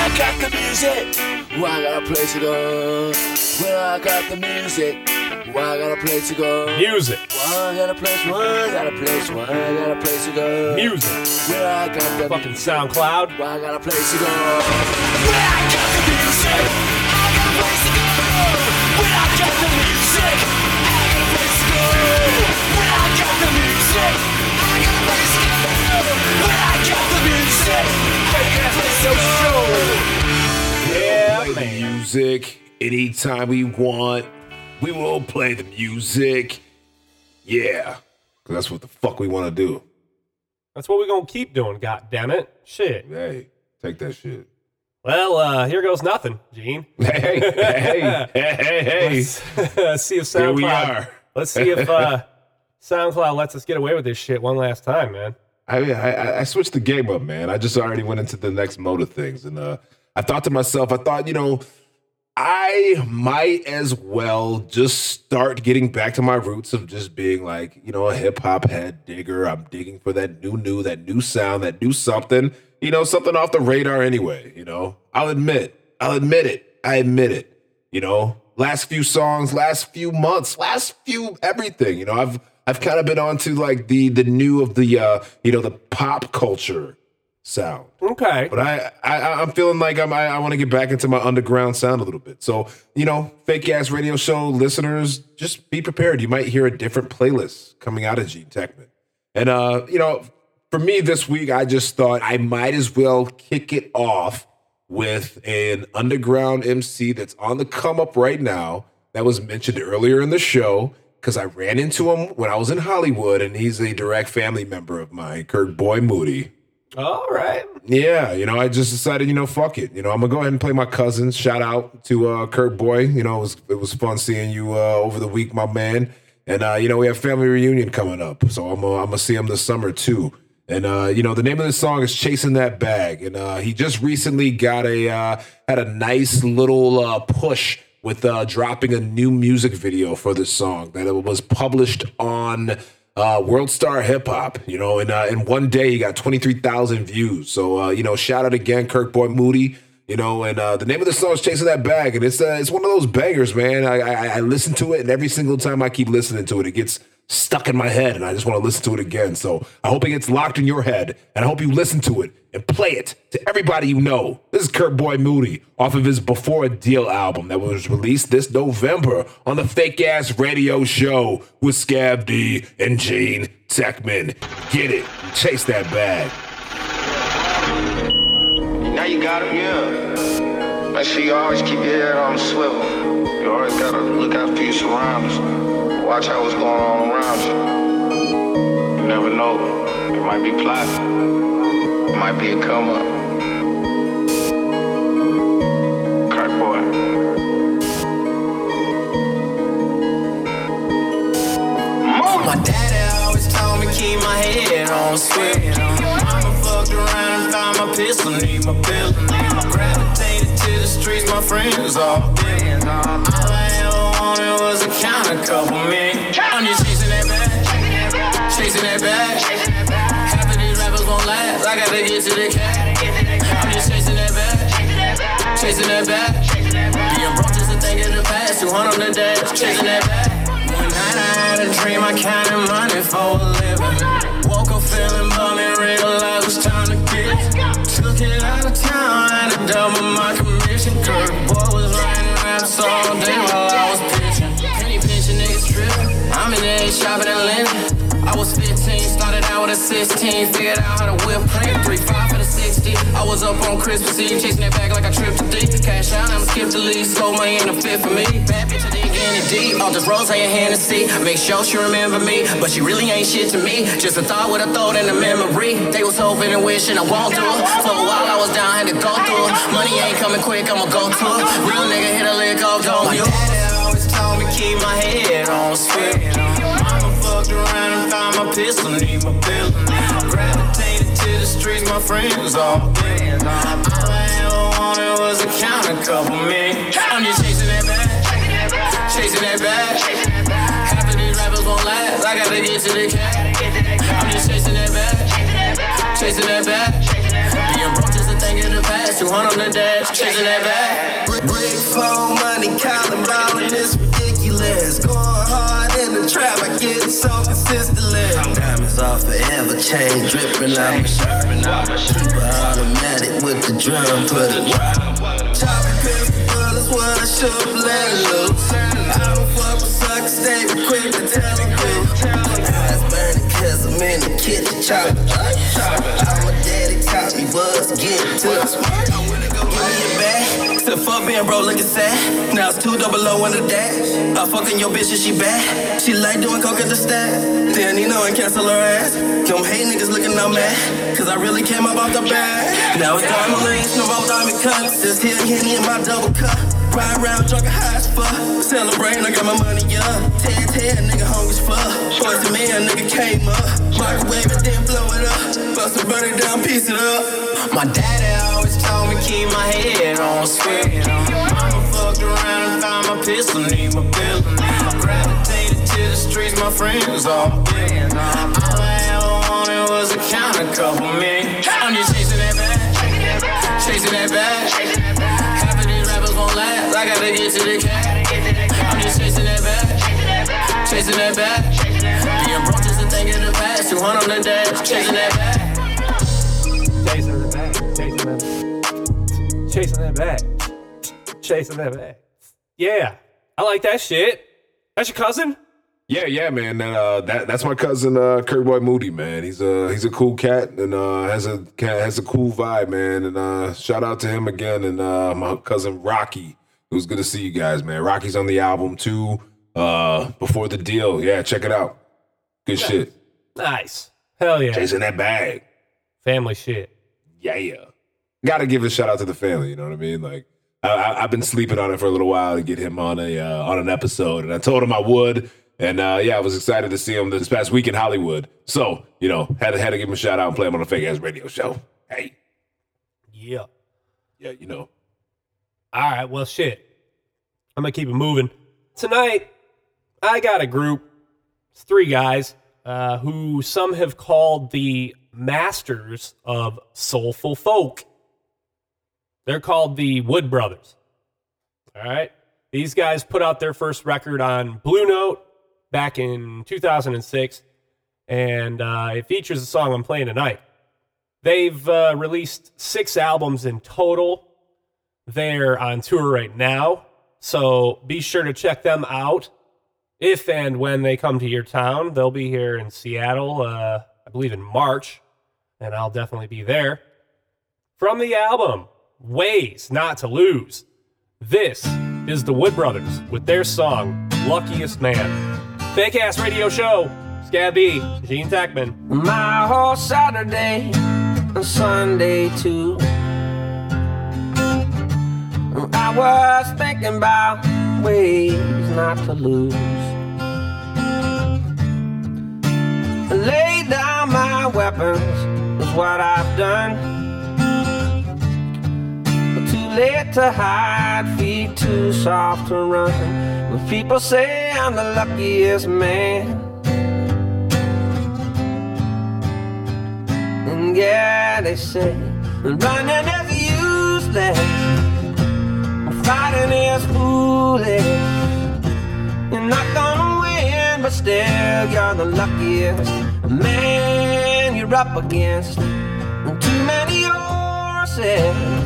I got the music. Well, I got a place to go. Well, I got the music. Well, I got a place to go. Music. Well, I got a place, well, I got a place, well, I got a place to go. Music. Well, I got the Fucking SoundCloud. Well, I got a place to go. Well, I got the music. I got a place to go. Well, I got the music. I got a place to go. Well, I got the music. I got a place to go. Well, I got the music. Fake ass radio show. Yeah, play the man. music anytime we want. We will play the music. Yeah. 'Cause that's what the fuck we want to do. That's what we're gonna keep doing, god damn it. Shit. Hey, take that shit. Well, uh, here goes nothing, Gean. Hey, hey, hey, hey, hey. Let's see if SoundCloud. Here we are. Let's see if uh, SoundCloud lets us get away with this shit one last time, man. I, I I switched the game up, man. I just already went into the next mode of things, and uh, I thought to myself, I thought, you know, I might as well just start getting back to my roots of just being like, you know, a hip hop head digger. I'm digging for that new, new, that new sound, that new something, you know, something off the radar anyway. You know, I'll admit, I'll admit it. I admit it. You know, last few songs, last few months, last few everything. You know, I've I've kind of been onto like the the new of the uh, you know, the pop culture sound. Okay. But I, I I'm feeling like I'm, I, I want to get back into my underground sound a little bit. So you know, fake ass radio show listeners, just be prepared. You might hear a different playlist coming out of Gean Techman. And uh, you know, for me this week, I just thought I might as well kick it off with an underground MC that's on the come up right now. That was mentioned earlier in the show because I ran into him when I was in Hollywood, and he's a direct family member of mine, Kirk Boy Moody. All right. Yeah, you know, I just decided, you know, fuck it. You know, I'm gonna go ahead and play my cousins. Shout out to uh Kurt Boy. You know, it was it was fun seeing you uh over the week, my man. And uh, you know, we have family reunion coming up. So I'm gonna I'm gonna see him this summer too. And uh, you know, the name of the song is Chasing That Bag. And uh he just recently got a uh had a nice little uh push with uh dropping a new music video for this song that was published on uh, World Star Hip Hop, you know, and uh, in one day he got 23,000 views. So, uh, you know, shout out again, Kirk Boy Moody, you know, and uh, the name of the song is Chasing That Bag. And it's, uh, it's one of those bangers, man. I, I, I listen to it, and every single time I keep listening to it, it gets stuck in my head, and I just want to listen to it again. So I hope it gets locked in your head, and I hope you listen to it and play it to everybody you know. This is Kurt Boy Moody off of his Before a Deal album that was released this November on the Fake Ass Radio Show with Scav D and Gean Techman. Get it, chase that bag. Now you got him, yeah. Make sure you always keep your head on the swivel. You always gotta look out for your surroundings. Watch out what's going on around you. You never know. It might be plotting. It might be a come up. My daddy always told me keep my head on. Mama fucked around and found my pistol, need my. Gravitated to the streets, my friends all dead. Get to the cash. I'm just chasing that bag, chasing that bag. Being broke just a thing of the past, 200 on the dash, chasing that bag. One night I had a dream, I counted money for a living. Woke up feeling bummed and realized it's time to get it. Took it out of town, had to double my commission. Kurt boy was writing raps all day while I was pitching. Penny pinching, niggas tripping. I'm in the shopping in London. I was 15, started out with a 16, figured out how to whip print. 3 5 for the 60. I was up on Christmas Eve, chasing that bag like I tripped to D. Cash out, I'ma skip the lease, slow money ain't a fit for me. Bad bitch, I didn't get any deep. All just rose on your Hennessy. Make sure she remember me, but she really ain't shit to me. Just a thought with a thought and a memory. They was hoping and wishing I won't do it. For a while I was down, had to go through it. Money ain't coming quick, I'ma go to it. Real nigga hit a lick off, go My daddy always told me keep my head on swivel. Around and found my pistol, need my pill. Gravitated to the streets, my friends all dead. All I ever wanted was a count a couple million. I'm just chasing that bag, chasing that bag. Half of these rappers won't last, I gotta get to the cash. I'm just chasing that bag, chasing that bag. Being broke just a thing of the past, 200 on the dash, chasing that bag. Brick phone money, calling ballin' trap, I get so consistently. Diamonds off forever, chain dripping out my shirt. Super automatic with the drum put it. Chopping pistol, that's what I should let loose. I don't fuck with suckers, they be quick to tell me quick. Eyes burning cause I'm in the kitchen chopping. I'm a daddy, caught me, was to it. Give me back. Said fuck being bro looking sad. Now it's two double O in the dash. I fucking your bitch and she bad. She like doing coke at the stack. Then you know and cancel her ass. Them hate niggas looking all mad. Cause I really came up off the bag. Now it's diamond rings, no more diamond cuts. Just here, Henny in my double cup. Ride around drunk high as fuck. Celebrating, I got my money up. Ten, ten, nigga hungry as fuck. To me, a nigga came up. Microwave it, then blow it up. Bust a burn down, piece it up. My me keep my head on straight. Mama fucked around and found my pistol, need my pill. Gravitated to the streets, my friends all big. All I ever wanted was a count, a couple million. I'm just chasing that bag, chasing that bag. Half of these rappers won't last. I gotta get to the cash. I'm just chasing that bag, chasing that bag. Being broke just a thing in the past. 200 on the dash, chasing that bag. Chasing that bag. Chasing that bag. Yeah, I like that shit. That's your cousin? Yeah, yeah, man. And, uh, that that's my cousin uh, Kurt Boy Moody, man. He's a he's a cool cat and uh, has a has a cool vibe, man. And uh, shout out to him again and uh, my cousin Rocky. It was good to see you guys, man. Rocky's on the album too. Uh, before the deal, yeah, check it out. Good shit. Nice. Hell yeah. Chasing that bag. Family shit. Yeah. Got to give a shout out to the family. You know what I mean? Like I, I, I've been sleeping on it for a little while to get him on a uh, on an episode, and I told him I would. And uh, yeah, I was excited to see him this past week in Hollywood. So you know, had to had to give him a shout out and play him on a fake ass radio show. Hey, Yeah. yeah, you know. All right, well, shit. I'm to keep it moving. Tonight, I got a group. It's three guys uh, who some have called the masters of soulful folk. They're called the Wood Brothers. All right. These guys put out their first record on Blue Note back in 2006, and uh, it features the song I'm playing tonight. They've uh, released six albums in total. They're on tour right now, so be sure to check them out if and when they come to your town. They'll be here in Seattle, uh, I believe in March, and I'll definitely be there. From the album, Ways Not to Lose, this is the Wood Brothers with their song, Luckiest Man. Fake ass radio show, Scav D, Gean Techman. My whole Saturday and Sunday too. I was thinking about ways not to lose. Lay down my weapons is what I've done. Late to hide, feet too soft to run. When people say I'm the luckiest man. And yeah, they say running is useless, fighting is foolish. You're not gonna win, but still you're the luckiest man you're up against. Too many horses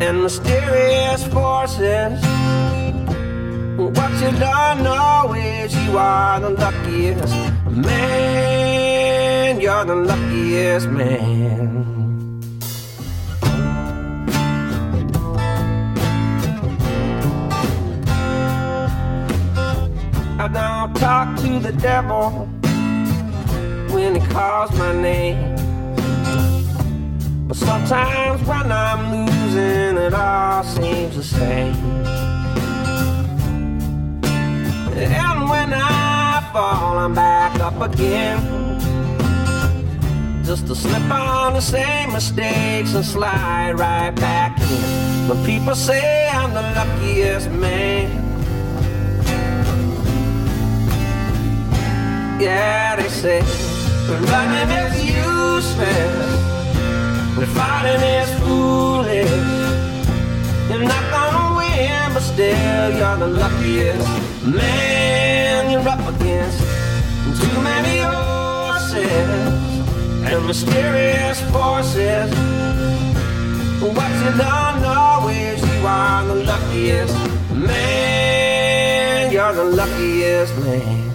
and mysterious forces. What you don't know is you are the luckiest man. You're the luckiest man. I don't talk to the devil when he calls my name. But sometimes when I'm losing, it all seems the same. And when I fall, I'm back up again. Just to slip on the same mistakes and slide right back in. But people say I'm the luckiest man. Yeah, they say running is useless, and fighting is foolish. You're not gonna win, but still you're the luckiest man you're up against. Too many horses and mysterious forces. What you don't you are the luckiest man. You're the luckiest man.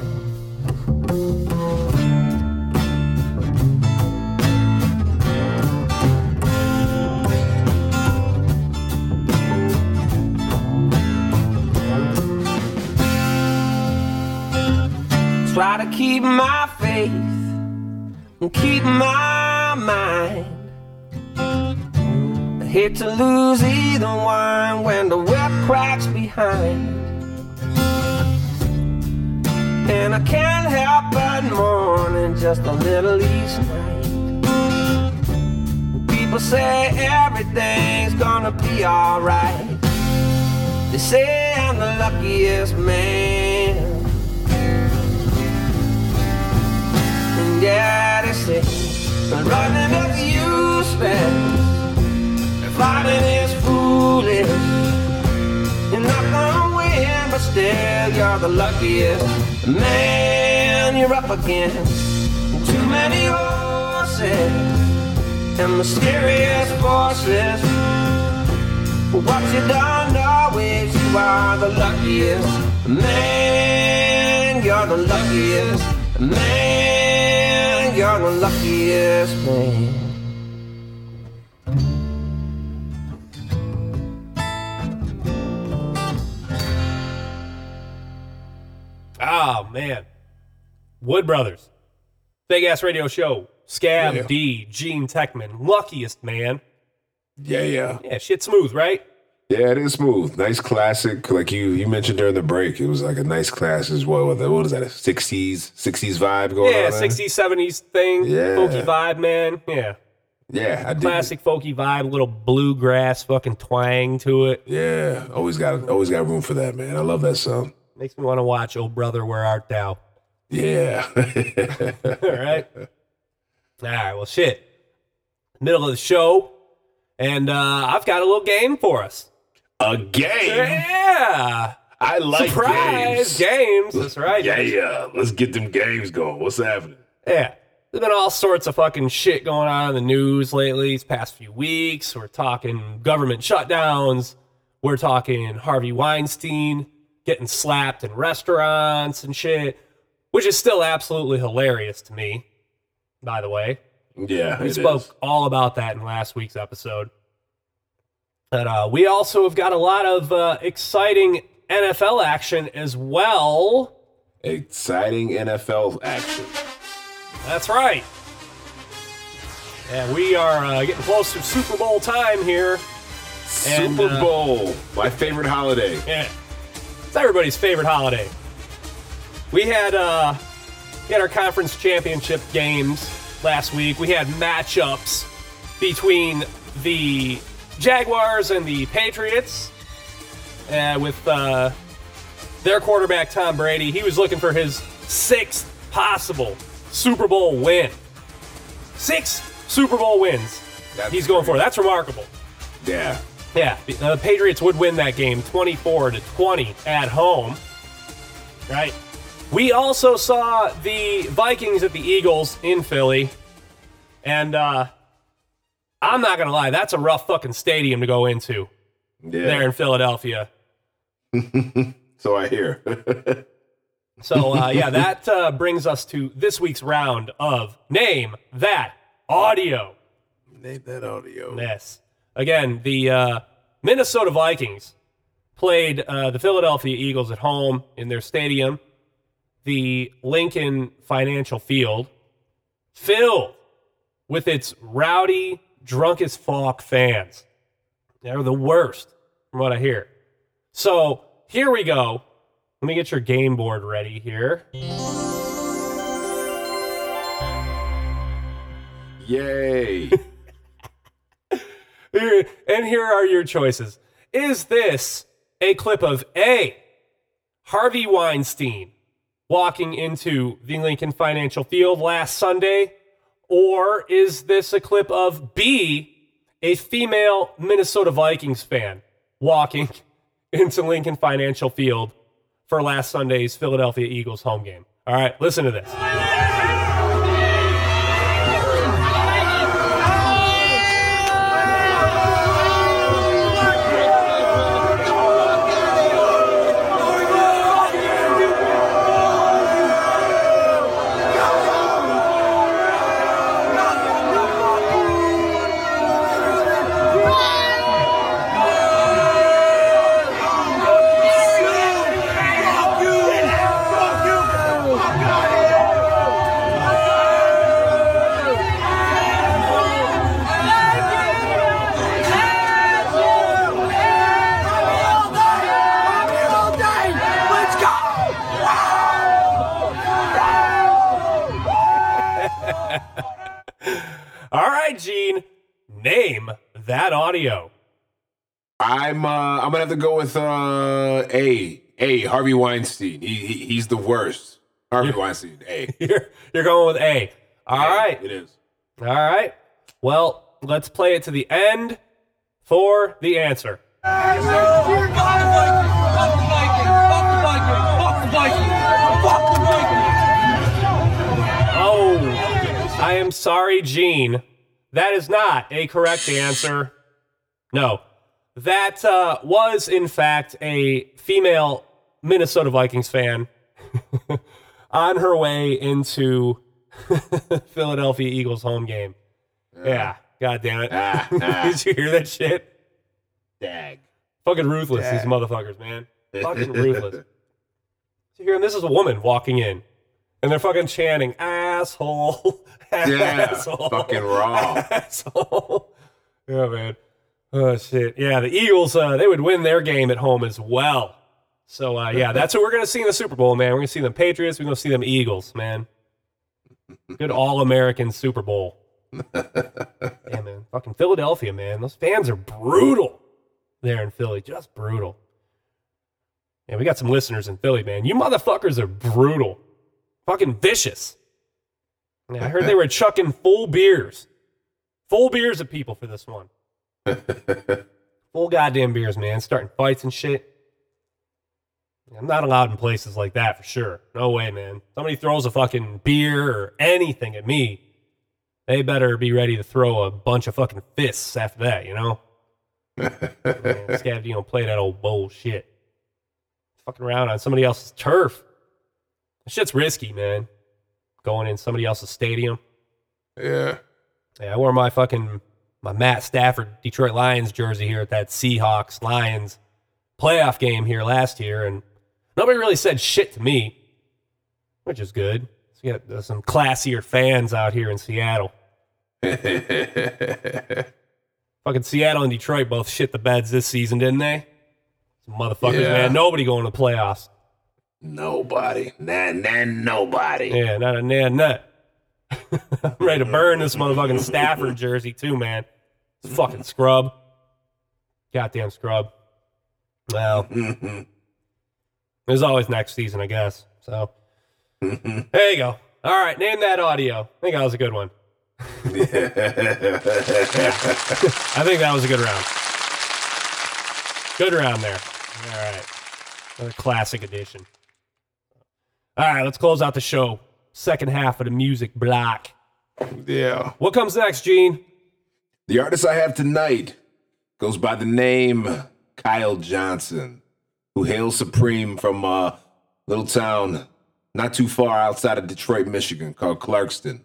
Try to keep my faith and keep my mind. I hate to lose either one when the whip cracks behind. And I can't help but mourning just a little each night. People say everything's gonna be alright. They say I'm the luckiest man. They say that running is useless. Fighting is foolish. You're not gonna win, but still you're the luckiest man you're up against. Too many horses and mysterious forces. What you don't know is you are the luckiest man. You're the luckiest man. You're the luckiest man. Oh man, Wood Brothers, Big Ass Radio Show, Scav Yeah. D, Gean Techman, luckiest man. Yeah, yeah. Yeah, shit smooth, right? Yeah, it is smooth. Nice classic. Like you you mentioned during the break, it was like a nice class as well. What, is that? A 60s, 60s vibe going yeah, on? there? 60s, 70s thing, Yeah. folky vibe, man. Yeah, Yeah, I did. classic folky vibe, little bluegrass fucking twang to it. Yeah, always got always got room for that, man. I love that song. Makes me want to watch Oh Brother, Where Art Thou? Yeah. All right. All right. Well, shit. Middle of the show, and uh, I've got a little game for us. A game. Yeah. I like Surprise games. games. That's right. Yeah, yeah. Let's get them games going. What's happening? Yeah. There's been all sorts of fucking shit going on in the news lately these past few weeks. We're talking government shutdowns. We're talking Harvey Weinstein getting slapped in restaurants and shit, which is still absolutely hilarious to me, by the way. Yeah, We spoke is. all about that in last week's episode. But uh, we also have got a lot of uh, exciting NFL action as well. exciting NFL action. That's right. And we are uh, getting close to Super Bowl time here. And, Super uh, Bowl, my favorite holiday. Yeah, it's everybody's favorite holiday. We had uh, we had our conference championship games last week. We had matchups between the Jaguars and the Patriots, uh, with uh, their quarterback Tom Brady. He was looking for his sixth possible Super Bowl win. Six Super Bowl wins. That's he's going for. That's remarkable. Yeah. Yeah, the Patriots would win that game 24 to 20 at home. Right. We also saw the Vikings at the Eagles in Philly. And uh I'm not going to lie, that's a rough fucking stadium to go into Yeah. there in Philadelphia. So I hear. So uh yeah, that uh brings us to this week's round of name that audio. Name that audio. Yes. Again, the uh, Minnesota Vikings played uh, the Philadelphia Eagles at home in their stadium, the Lincoln Financial Field, filled with its rowdy, drunk as fuck fans. They're the worst, from what I hear. So here we go. Let me get your game board ready here. Yay. Here- and here are your choices. Is this a clip of A, Harvey Weinstein walking into the Lincoln Financial Field last Sunday? Or is this a clip of B, a female Minnesota Vikings fan walking into Lincoln Financial Field for last Sunday's Philadelphia Eagles home game? All right, listen to this. With uh, A. A. Harvey Weinstein. He, he he's the worst. Harvey Weinstein. A. You're you're going with A. All right. It is. All right. Well, let's play it to the end for the answer. Oh, I am sorry, Gean. That is not a correct answer. No, that uh, was in fact a female Minnesota Vikings fan on her way into Philadelphia Eagles home game. Yeah, god damn it. Did you hear that shit? Dag. Fucking ruthless, these motherfuckers, man. Fucking ruthless. So here, and this is a woman walking in, and they're fucking chanting, asshole. Yeah, asshole, fucking raw. Asshole. Yeah, man. Oh, shit. Yeah, the Eagles, uh, they would win their game at home as well. So, uh, yeah, that's what we're going to see in the Super Bowl, man. We're going to see them Patriots. We're going to see them Eagles, man. Good All American Super Bowl. yeah, man. Fucking Philadelphia, man. Those fans are brutal there in Philly. Just brutal. Yeah, we got some listeners in Philly, man. You motherfuckers are brutal. Fucking vicious. Yeah, I heard they were chucking full beers. Full beers of people for this one. Full goddamn beers, man. Starting fights and shit. I'm not allowed in places like that for sure. No way, man. Somebody throws a fucking beer or anything at me, they better be ready to throw a bunch of fucking fists after that, you know? man, Scav, you don't play that old bullshit. Fucking around on somebody else's turf. That shit's risky, man. Going in somebody else's stadium. Yeah. Yeah, I wore my fucking my Matt Stafford Detroit Lions jersey here at that Seahawks Lions playoff game here last year, and nobody really said shit to me, which is good. So you got uh, some classier fans out here in Seattle. Fucking Seattle and Detroit both shit the beds this season, didn't they? Some motherfuckers, Yeah. man. Nobody going to the playoffs. Nobody. Nah, nah, nobody. Yeah, not a nan nut. I'm ready to burn this motherfucking Stafford jersey too, man. Fucking scrub. Goddamn scrub. Well, there's always next season, I guess. So there you go. All right, name that audio. I think that was a good one. I think that was a good round. Good round there. All right. Another classic edition. All right, let's close out the show. Second half of the music block. Yeah. What comes next, Gean? The artist I have tonight goes by the name Kyle Johnson, who hails supreme from a little town not too far outside of Detroit, Michigan, called Clarkston.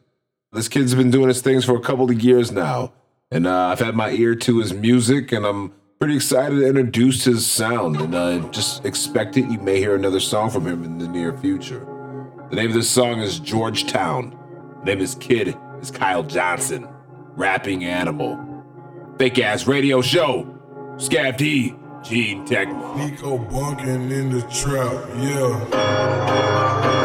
This kid's been doing his things for a couple of years now, and uh, I've had my ear to his music, and I'm pretty excited to introduce his sound. And uh, just expect it. You may hear another song from him in the near future. The name of this song is Georgetown. The name of his kid is Kyle Johnson, rapping animal. Fake ass radio show. Scav D, Gean Tech. Nico bunking in the trap, yeah.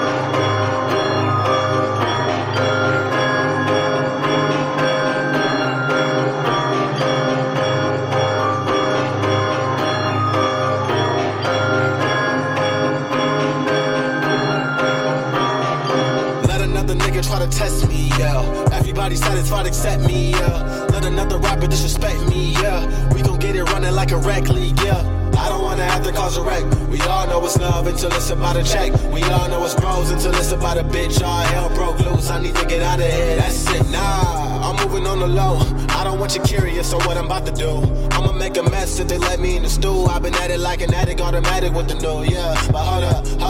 Everybody satisfied except me, yeah. Let another rapper disrespect me, yeah. We gon' get it running like a rec league, yeah. I don't wanna have to cause a wreck. We all know it's love until it's about a check. We all know it's bros until it's about a bitch. All hell broke loose. I need to get out of here. That's it. Nah, I'm moving on the low. I don't want you curious on what I'm about to do. I'ma make a mess if they let me in the stool. I've been at it like an addict, automatic with the new, yeah. But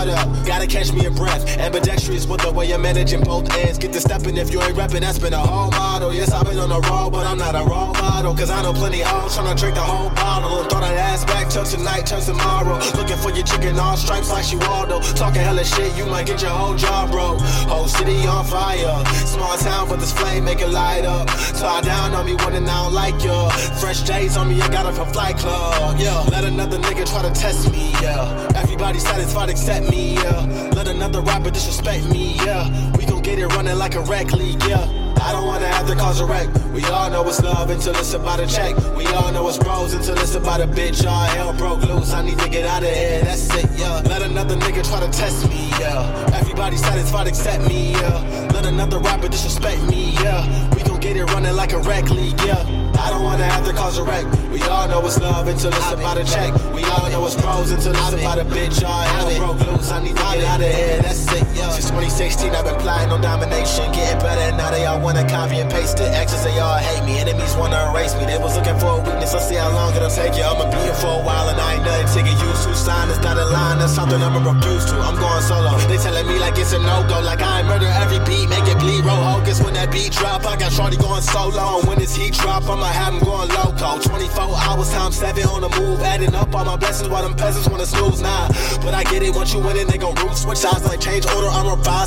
up, gotta catch me a breath. Ambidextrous with the way I'm managing both ends. Get to stepping if you ain't repping, that's been a whole model. Yes, I've been on the road, but I'm not a role model. Cause I know plenty hoes tryna drink the whole bottle. And throw that ass back, till tonight, till tomorrow. Looking for your chicken, all stripes like she Waldo. Talking hella shit, you might get your whole job, bro. Whole city on fire. Small town, but this flame make it light up. Tie down on me when and I don't like ya. Fresh J's on me, I got it from Flight Club. Yeah, let another nigga try to test me. Yeah, everybody satisfied except me. Yeah, let another rapper disrespect me. Yeah, we gon' get it running like a rec league. Yeah. I don't wanna have to cause a wreck. We all know it's love until it's about a check. We all know it's bros until it's about a bitch. All hell broke loose. I need to get out of here. That's it, yeah. Let another nigga try to test me, yeah. Everybody satisfied except me, yeah. Let another rapper disrespect me, yeah. We gon' get it running like a rec league, yeah. I don't wanna have to cause a wreck. We all know it's love until it's about a check. We all know it's bros until it's about a bitch. All hell broke loose. I need to get out of here. That's it. Since 2016, I've been plotting on domination. Getting better And now. They all wanna copy and paste it. Exes, they all hate me. Enemies wanna erase me. They was looking for a weakness. Let's see how long it'll take you. I'ma be here for a while and I ain't nothing to get used to. Sign is not a line. That's something I'ma refuse to. I'm going solo. They telling me like it's a no go. Like I ain't murder every beat. Make it bleed. Roll hocus when that beat drop. I got Shorty going solo. And when this heat drop, I'ma have him going loco. 24 hours times seven on the move. Adding up all my blessings while them peasants wanna snooze. Nah, but I get it. Once you win it, they gon' root. Switch sides like change order. I'm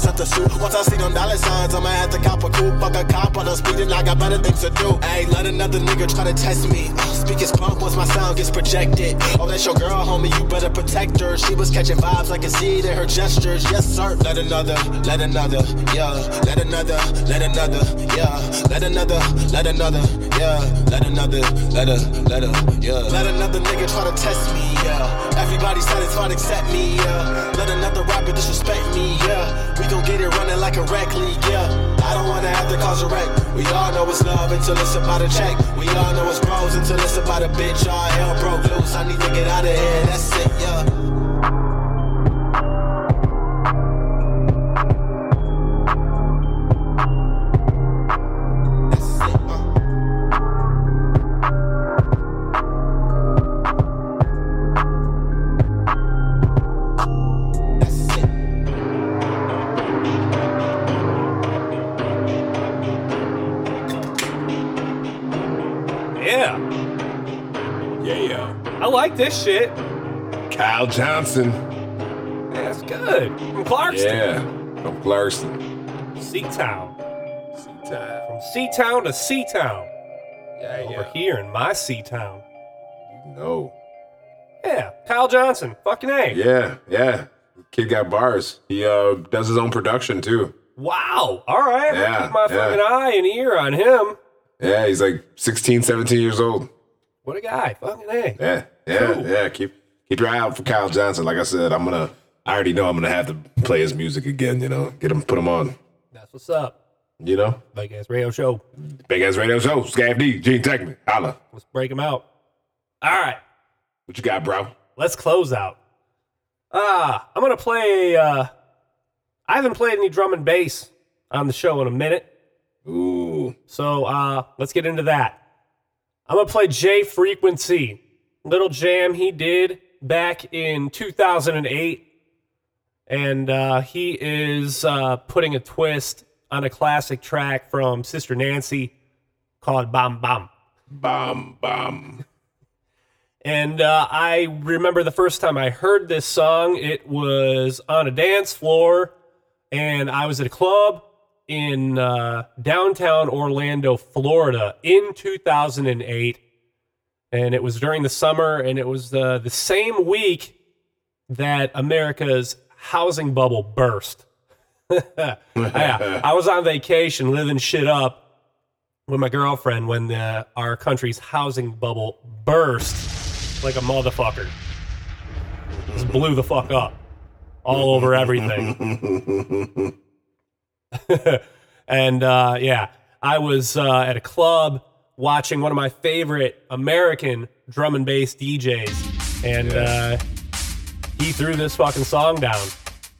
at the suit. Once I see them dollar signs, I'ma have to cop a coupe. Fuck a cop on the speeding. I got better things to do. Hey, let another nigga try to test me. Uh, speakers pump once my sound gets projected. Oh, that's your girl, homie. You better protect her. She was catching vibes. I can see it in her gestures. Yes, sir. Let another, let another, yeah. Let another, let another, yeah. Let another, let another, yeah. Let another, let a, let a, yeah. Let another nigga try to test me, yeah. Everybody satisfied except me, yeah. Let another rapper disrespect me, yeah. We gon' get it running like a rec league, yeah. I don't wanna have to cause a wreck. We all know it's love until it's about a check. We all know it's bros until it's about a bitch. All hell broke loose. I need to get out of here. That's it. Yeah. This shit. Kyle Johnson. Yeah, That's good. From Clarkston. Yeah. From Clarkston. Seatown. Seatown. From Seatown to Seatown. Yeah, Over yeah. here in my Seatown. No. Yeah, Kyle Johnson. Fucking A. Yeah, yeah. Kid got bars. He uh does his own production too. Wow. All right. Yeah, keep my yeah. fucking eye and ear on him. Yeah, he's like 16, 17 years old. What a guy. Fucking A. Yeah, yeah, Cool. yeah. Keep keep your eye out for Kyle Johnson. Like I said, I'm gonna. I already know I'm gonna have to play his music again. You know, get him, put him on. That's what's up. You know, Big ass radio show. big ass radio show. Scav D, Gean Techman, holla. Let's break him out. All right. What you got, bro? Let's close out. Ah, I'm gonna play. Uh, I haven't played any drum and bass on the show in a minute, Ooh, so uh, let's get into that. I'm gonna play J Frequency, little jam he did back in 2008, and uh, he is uh, putting a twist on a classic track from Sister Nancy called "Bam Bam." bomb, bomb. And uh, I remember the first time I heard this song, it was on a dance floor, and I was at a club in uh, downtown Orlando, Florida in 2008. And it was during the summer, and it was the, the same week that America's housing bubble burst. yeah, I was on vacation living shit up with my girlfriend when uh, our country's housing bubble burst like a motherfucker. Just blew the fuck up all over everything. and uh, yeah, I was uh, at a club watching one of my favorite American drum and bass DJs, and uh, he threw this fucking song down.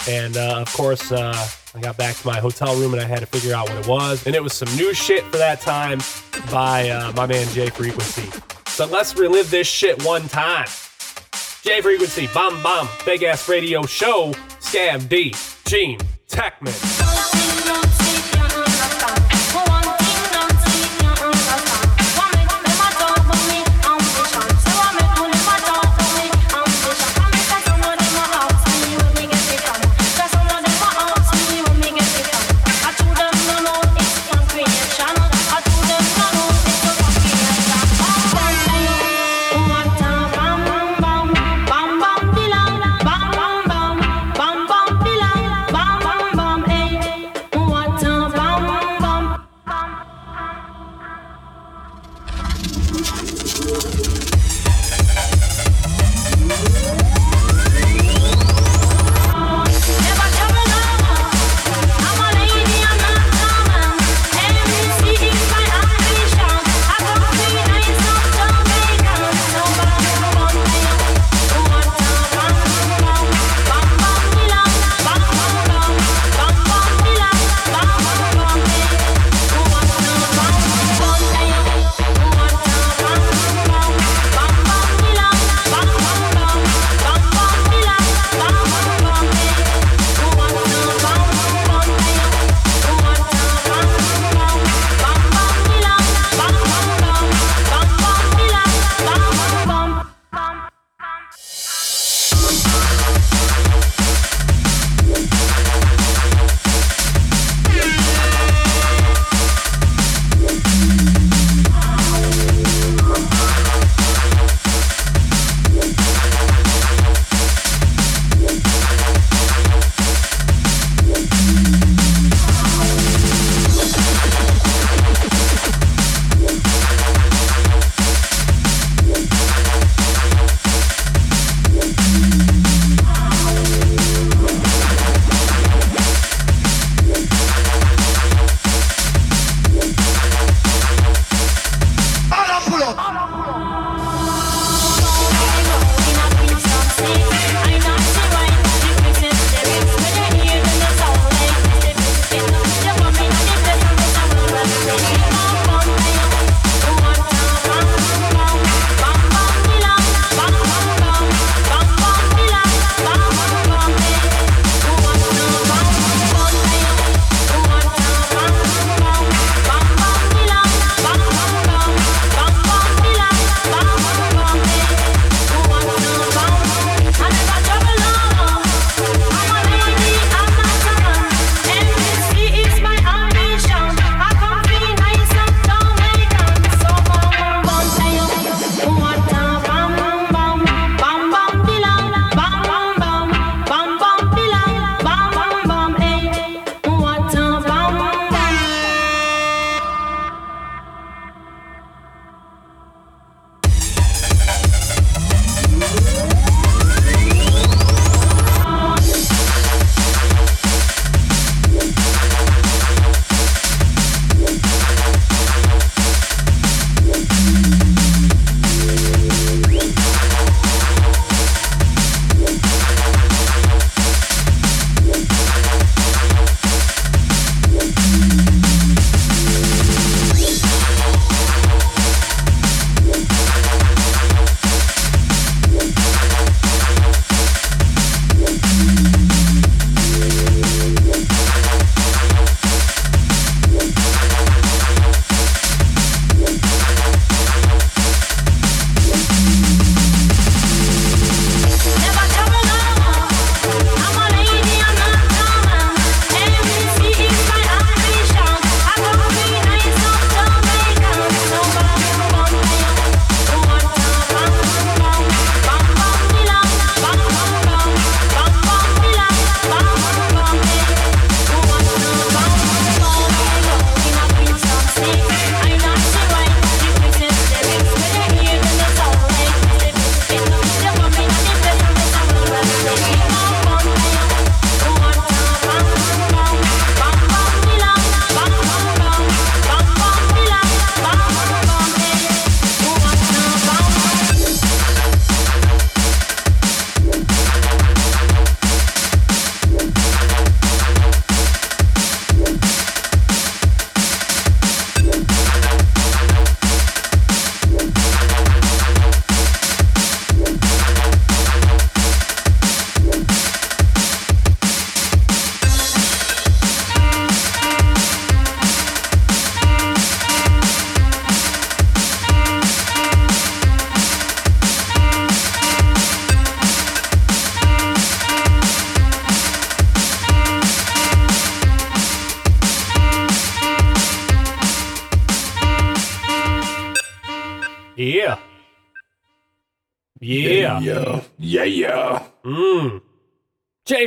And uh, of course, uh, I got back to my hotel room and I had to figure out what it was. And it was some new shit for that time by uh, my man Jay Frequency. So let's relive this shit one time. Jay Frequency, Bomb Bomb, Big Ass Radio Show, Scav D, Gean, Techman.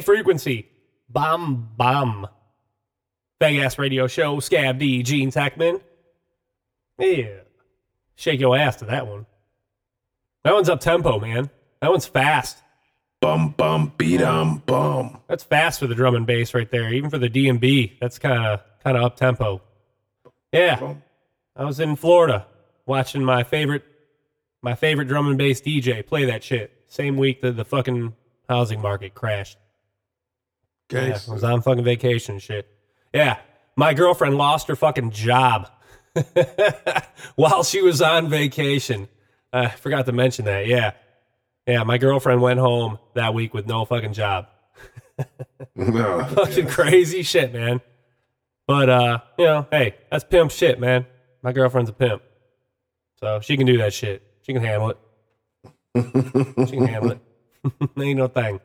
Frequency. Bum bum. Big ass radio show. Scav D. Gean Techman. Yeah. Shake your ass to that one. That one's up tempo, man. That one's fast. Bum bum beat 'em bum. That's fast for the drum and bass right there. Even for the D and B, that's kind of kind of up tempo. Yeah, I was in Florida watching my favorite my favorite drum and bass DJ play that shit. Same week that the fucking housing market crashed. Yeah, I was on fucking vacation and shit. Yeah, my girlfriend lost her fucking job while she was on vacation. I forgot to mention that. Yeah. Yeah, my girlfriend went home that week with no fucking job. No. fucking crazy shit, man. But uh, you know, hey, that's pimp shit, man. My girlfriend's a pimp. So she can do that shit. She can handle it. she can handle it. Ain't no thing.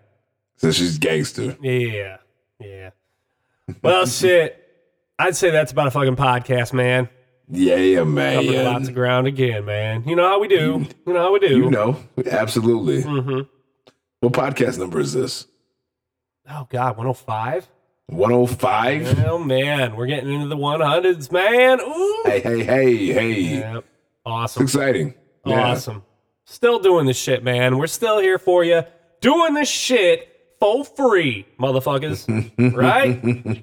So she's gangster. Yeah. Yeah. Well shit. I'd say that's about a fucking podcast, man. Yeah, Covered man. lots of ground again, man. You know how we do. You know how we do. You know, absolutely. Mm-hmm. What podcast number is this? Oh God, 105? 105? Oh man, we're getting into the 100s, man. Ooh. Hey, hey, hey, hey. Yep. It's Awesome. exciting. Yeah. Awesome. Still doing this shit, man. We're still here for you. Doing this shit for free, motherfuckers. right?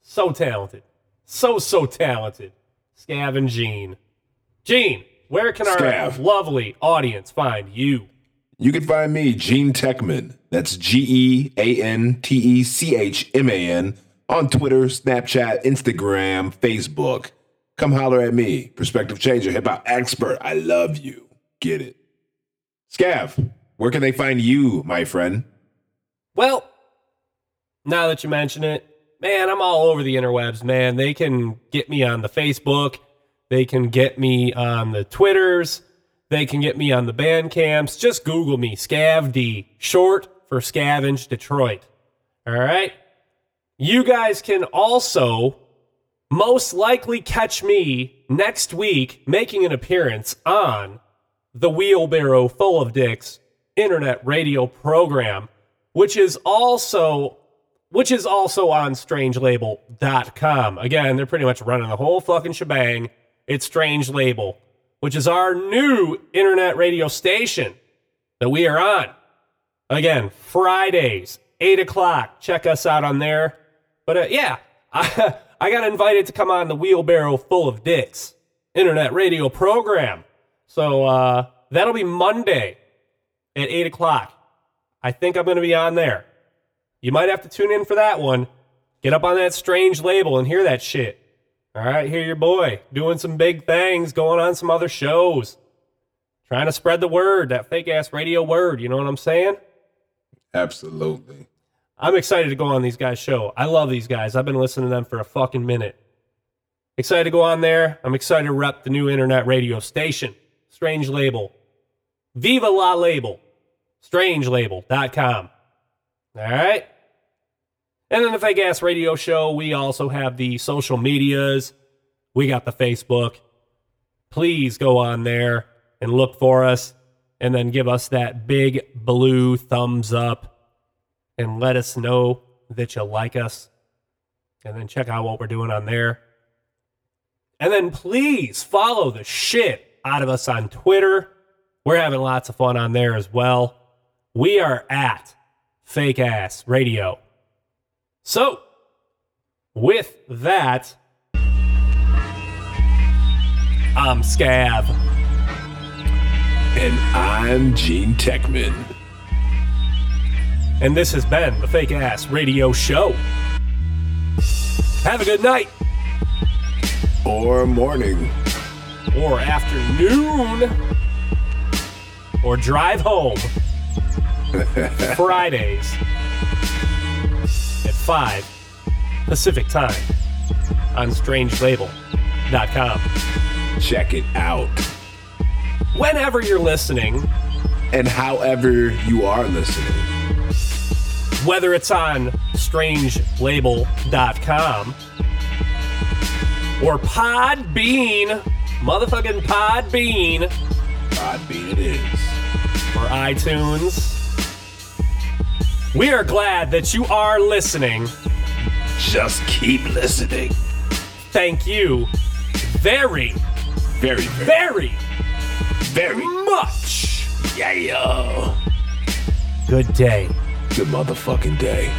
so talented. So, so talented. Scav and Gean. Gean, where can our Scav. lovely audience find you? You can find me, Gean Techman. That's G E A N T E C H M A N on Twitter, Snapchat, Instagram, Facebook. Come holler at me, perspective changer, hip hop expert. I love you. Get it. Scav, where can they find you, my friend? Well, now that you mention it, man, I'm all over the interwebs, man. They can get me on the Facebook, they can get me on the Twitters, they can get me on the Bandcamps. Just Google me, Scav D, short for Scavenge Detroit. All right? You guys can also most likely catch me next week making an appearance on the Wheelbarrow Full of Dicks internet radio program, which is also which is also on strangelabel.com. Again, they're pretty much running the whole fucking shebang. It's Strange Label, which is our new internet radio station that we are on. Again, Fridays, 8 o'clock. Check us out on there. But uh, yeah, I, I got invited to come on the Wheelbarrow Full of Dicks internet radio program. So uh, that'll be Monday at 8 o'clock. I think I'm going to be on there. You might have to tune in for that one. Get up on that strange label and hear that shit. All right, hear your boy doing some big things, going on some other shows, trying to spread the word, that fake ass radio word. You know what I'm saying? Absolutely. I'm excited to go on these guys' show. I love these guys. I've been listening to them for a fucking minute. Excited to go on there. I'm excited to rep the new internet radio station. Strange Label. Viva La Label. Strangelabel.com. All right. And then the Fake Ass Radio Show, we also have the social medias. We got the Facebook. Please go on there and look for us and then give us that big blue thumbs up and let us know that you like us. And then check out what we're doing on there. And then please follow the shit out of us on Twitter. We're having lots of fun on there as well. We are at Fake Ass Radio. So, with that, I'm Scav. And I'm Gean Techman. And this has been the Fake Ass Radio Show. Have a good night. Or morning. Or afternoon. Or drive home. Fridays at 5 Pacific time on strangelabel.com. Check it out. Whenever you're listening, And however you are listening, whether it's on strangelabel.com or Podbean, motherfucking Podbean Podbean it is. or iTunes. We are glad that you are listening. Just keep listening. Thank you very, Very, very, very much. Yeah, yo. Good day. Good motherfucking day.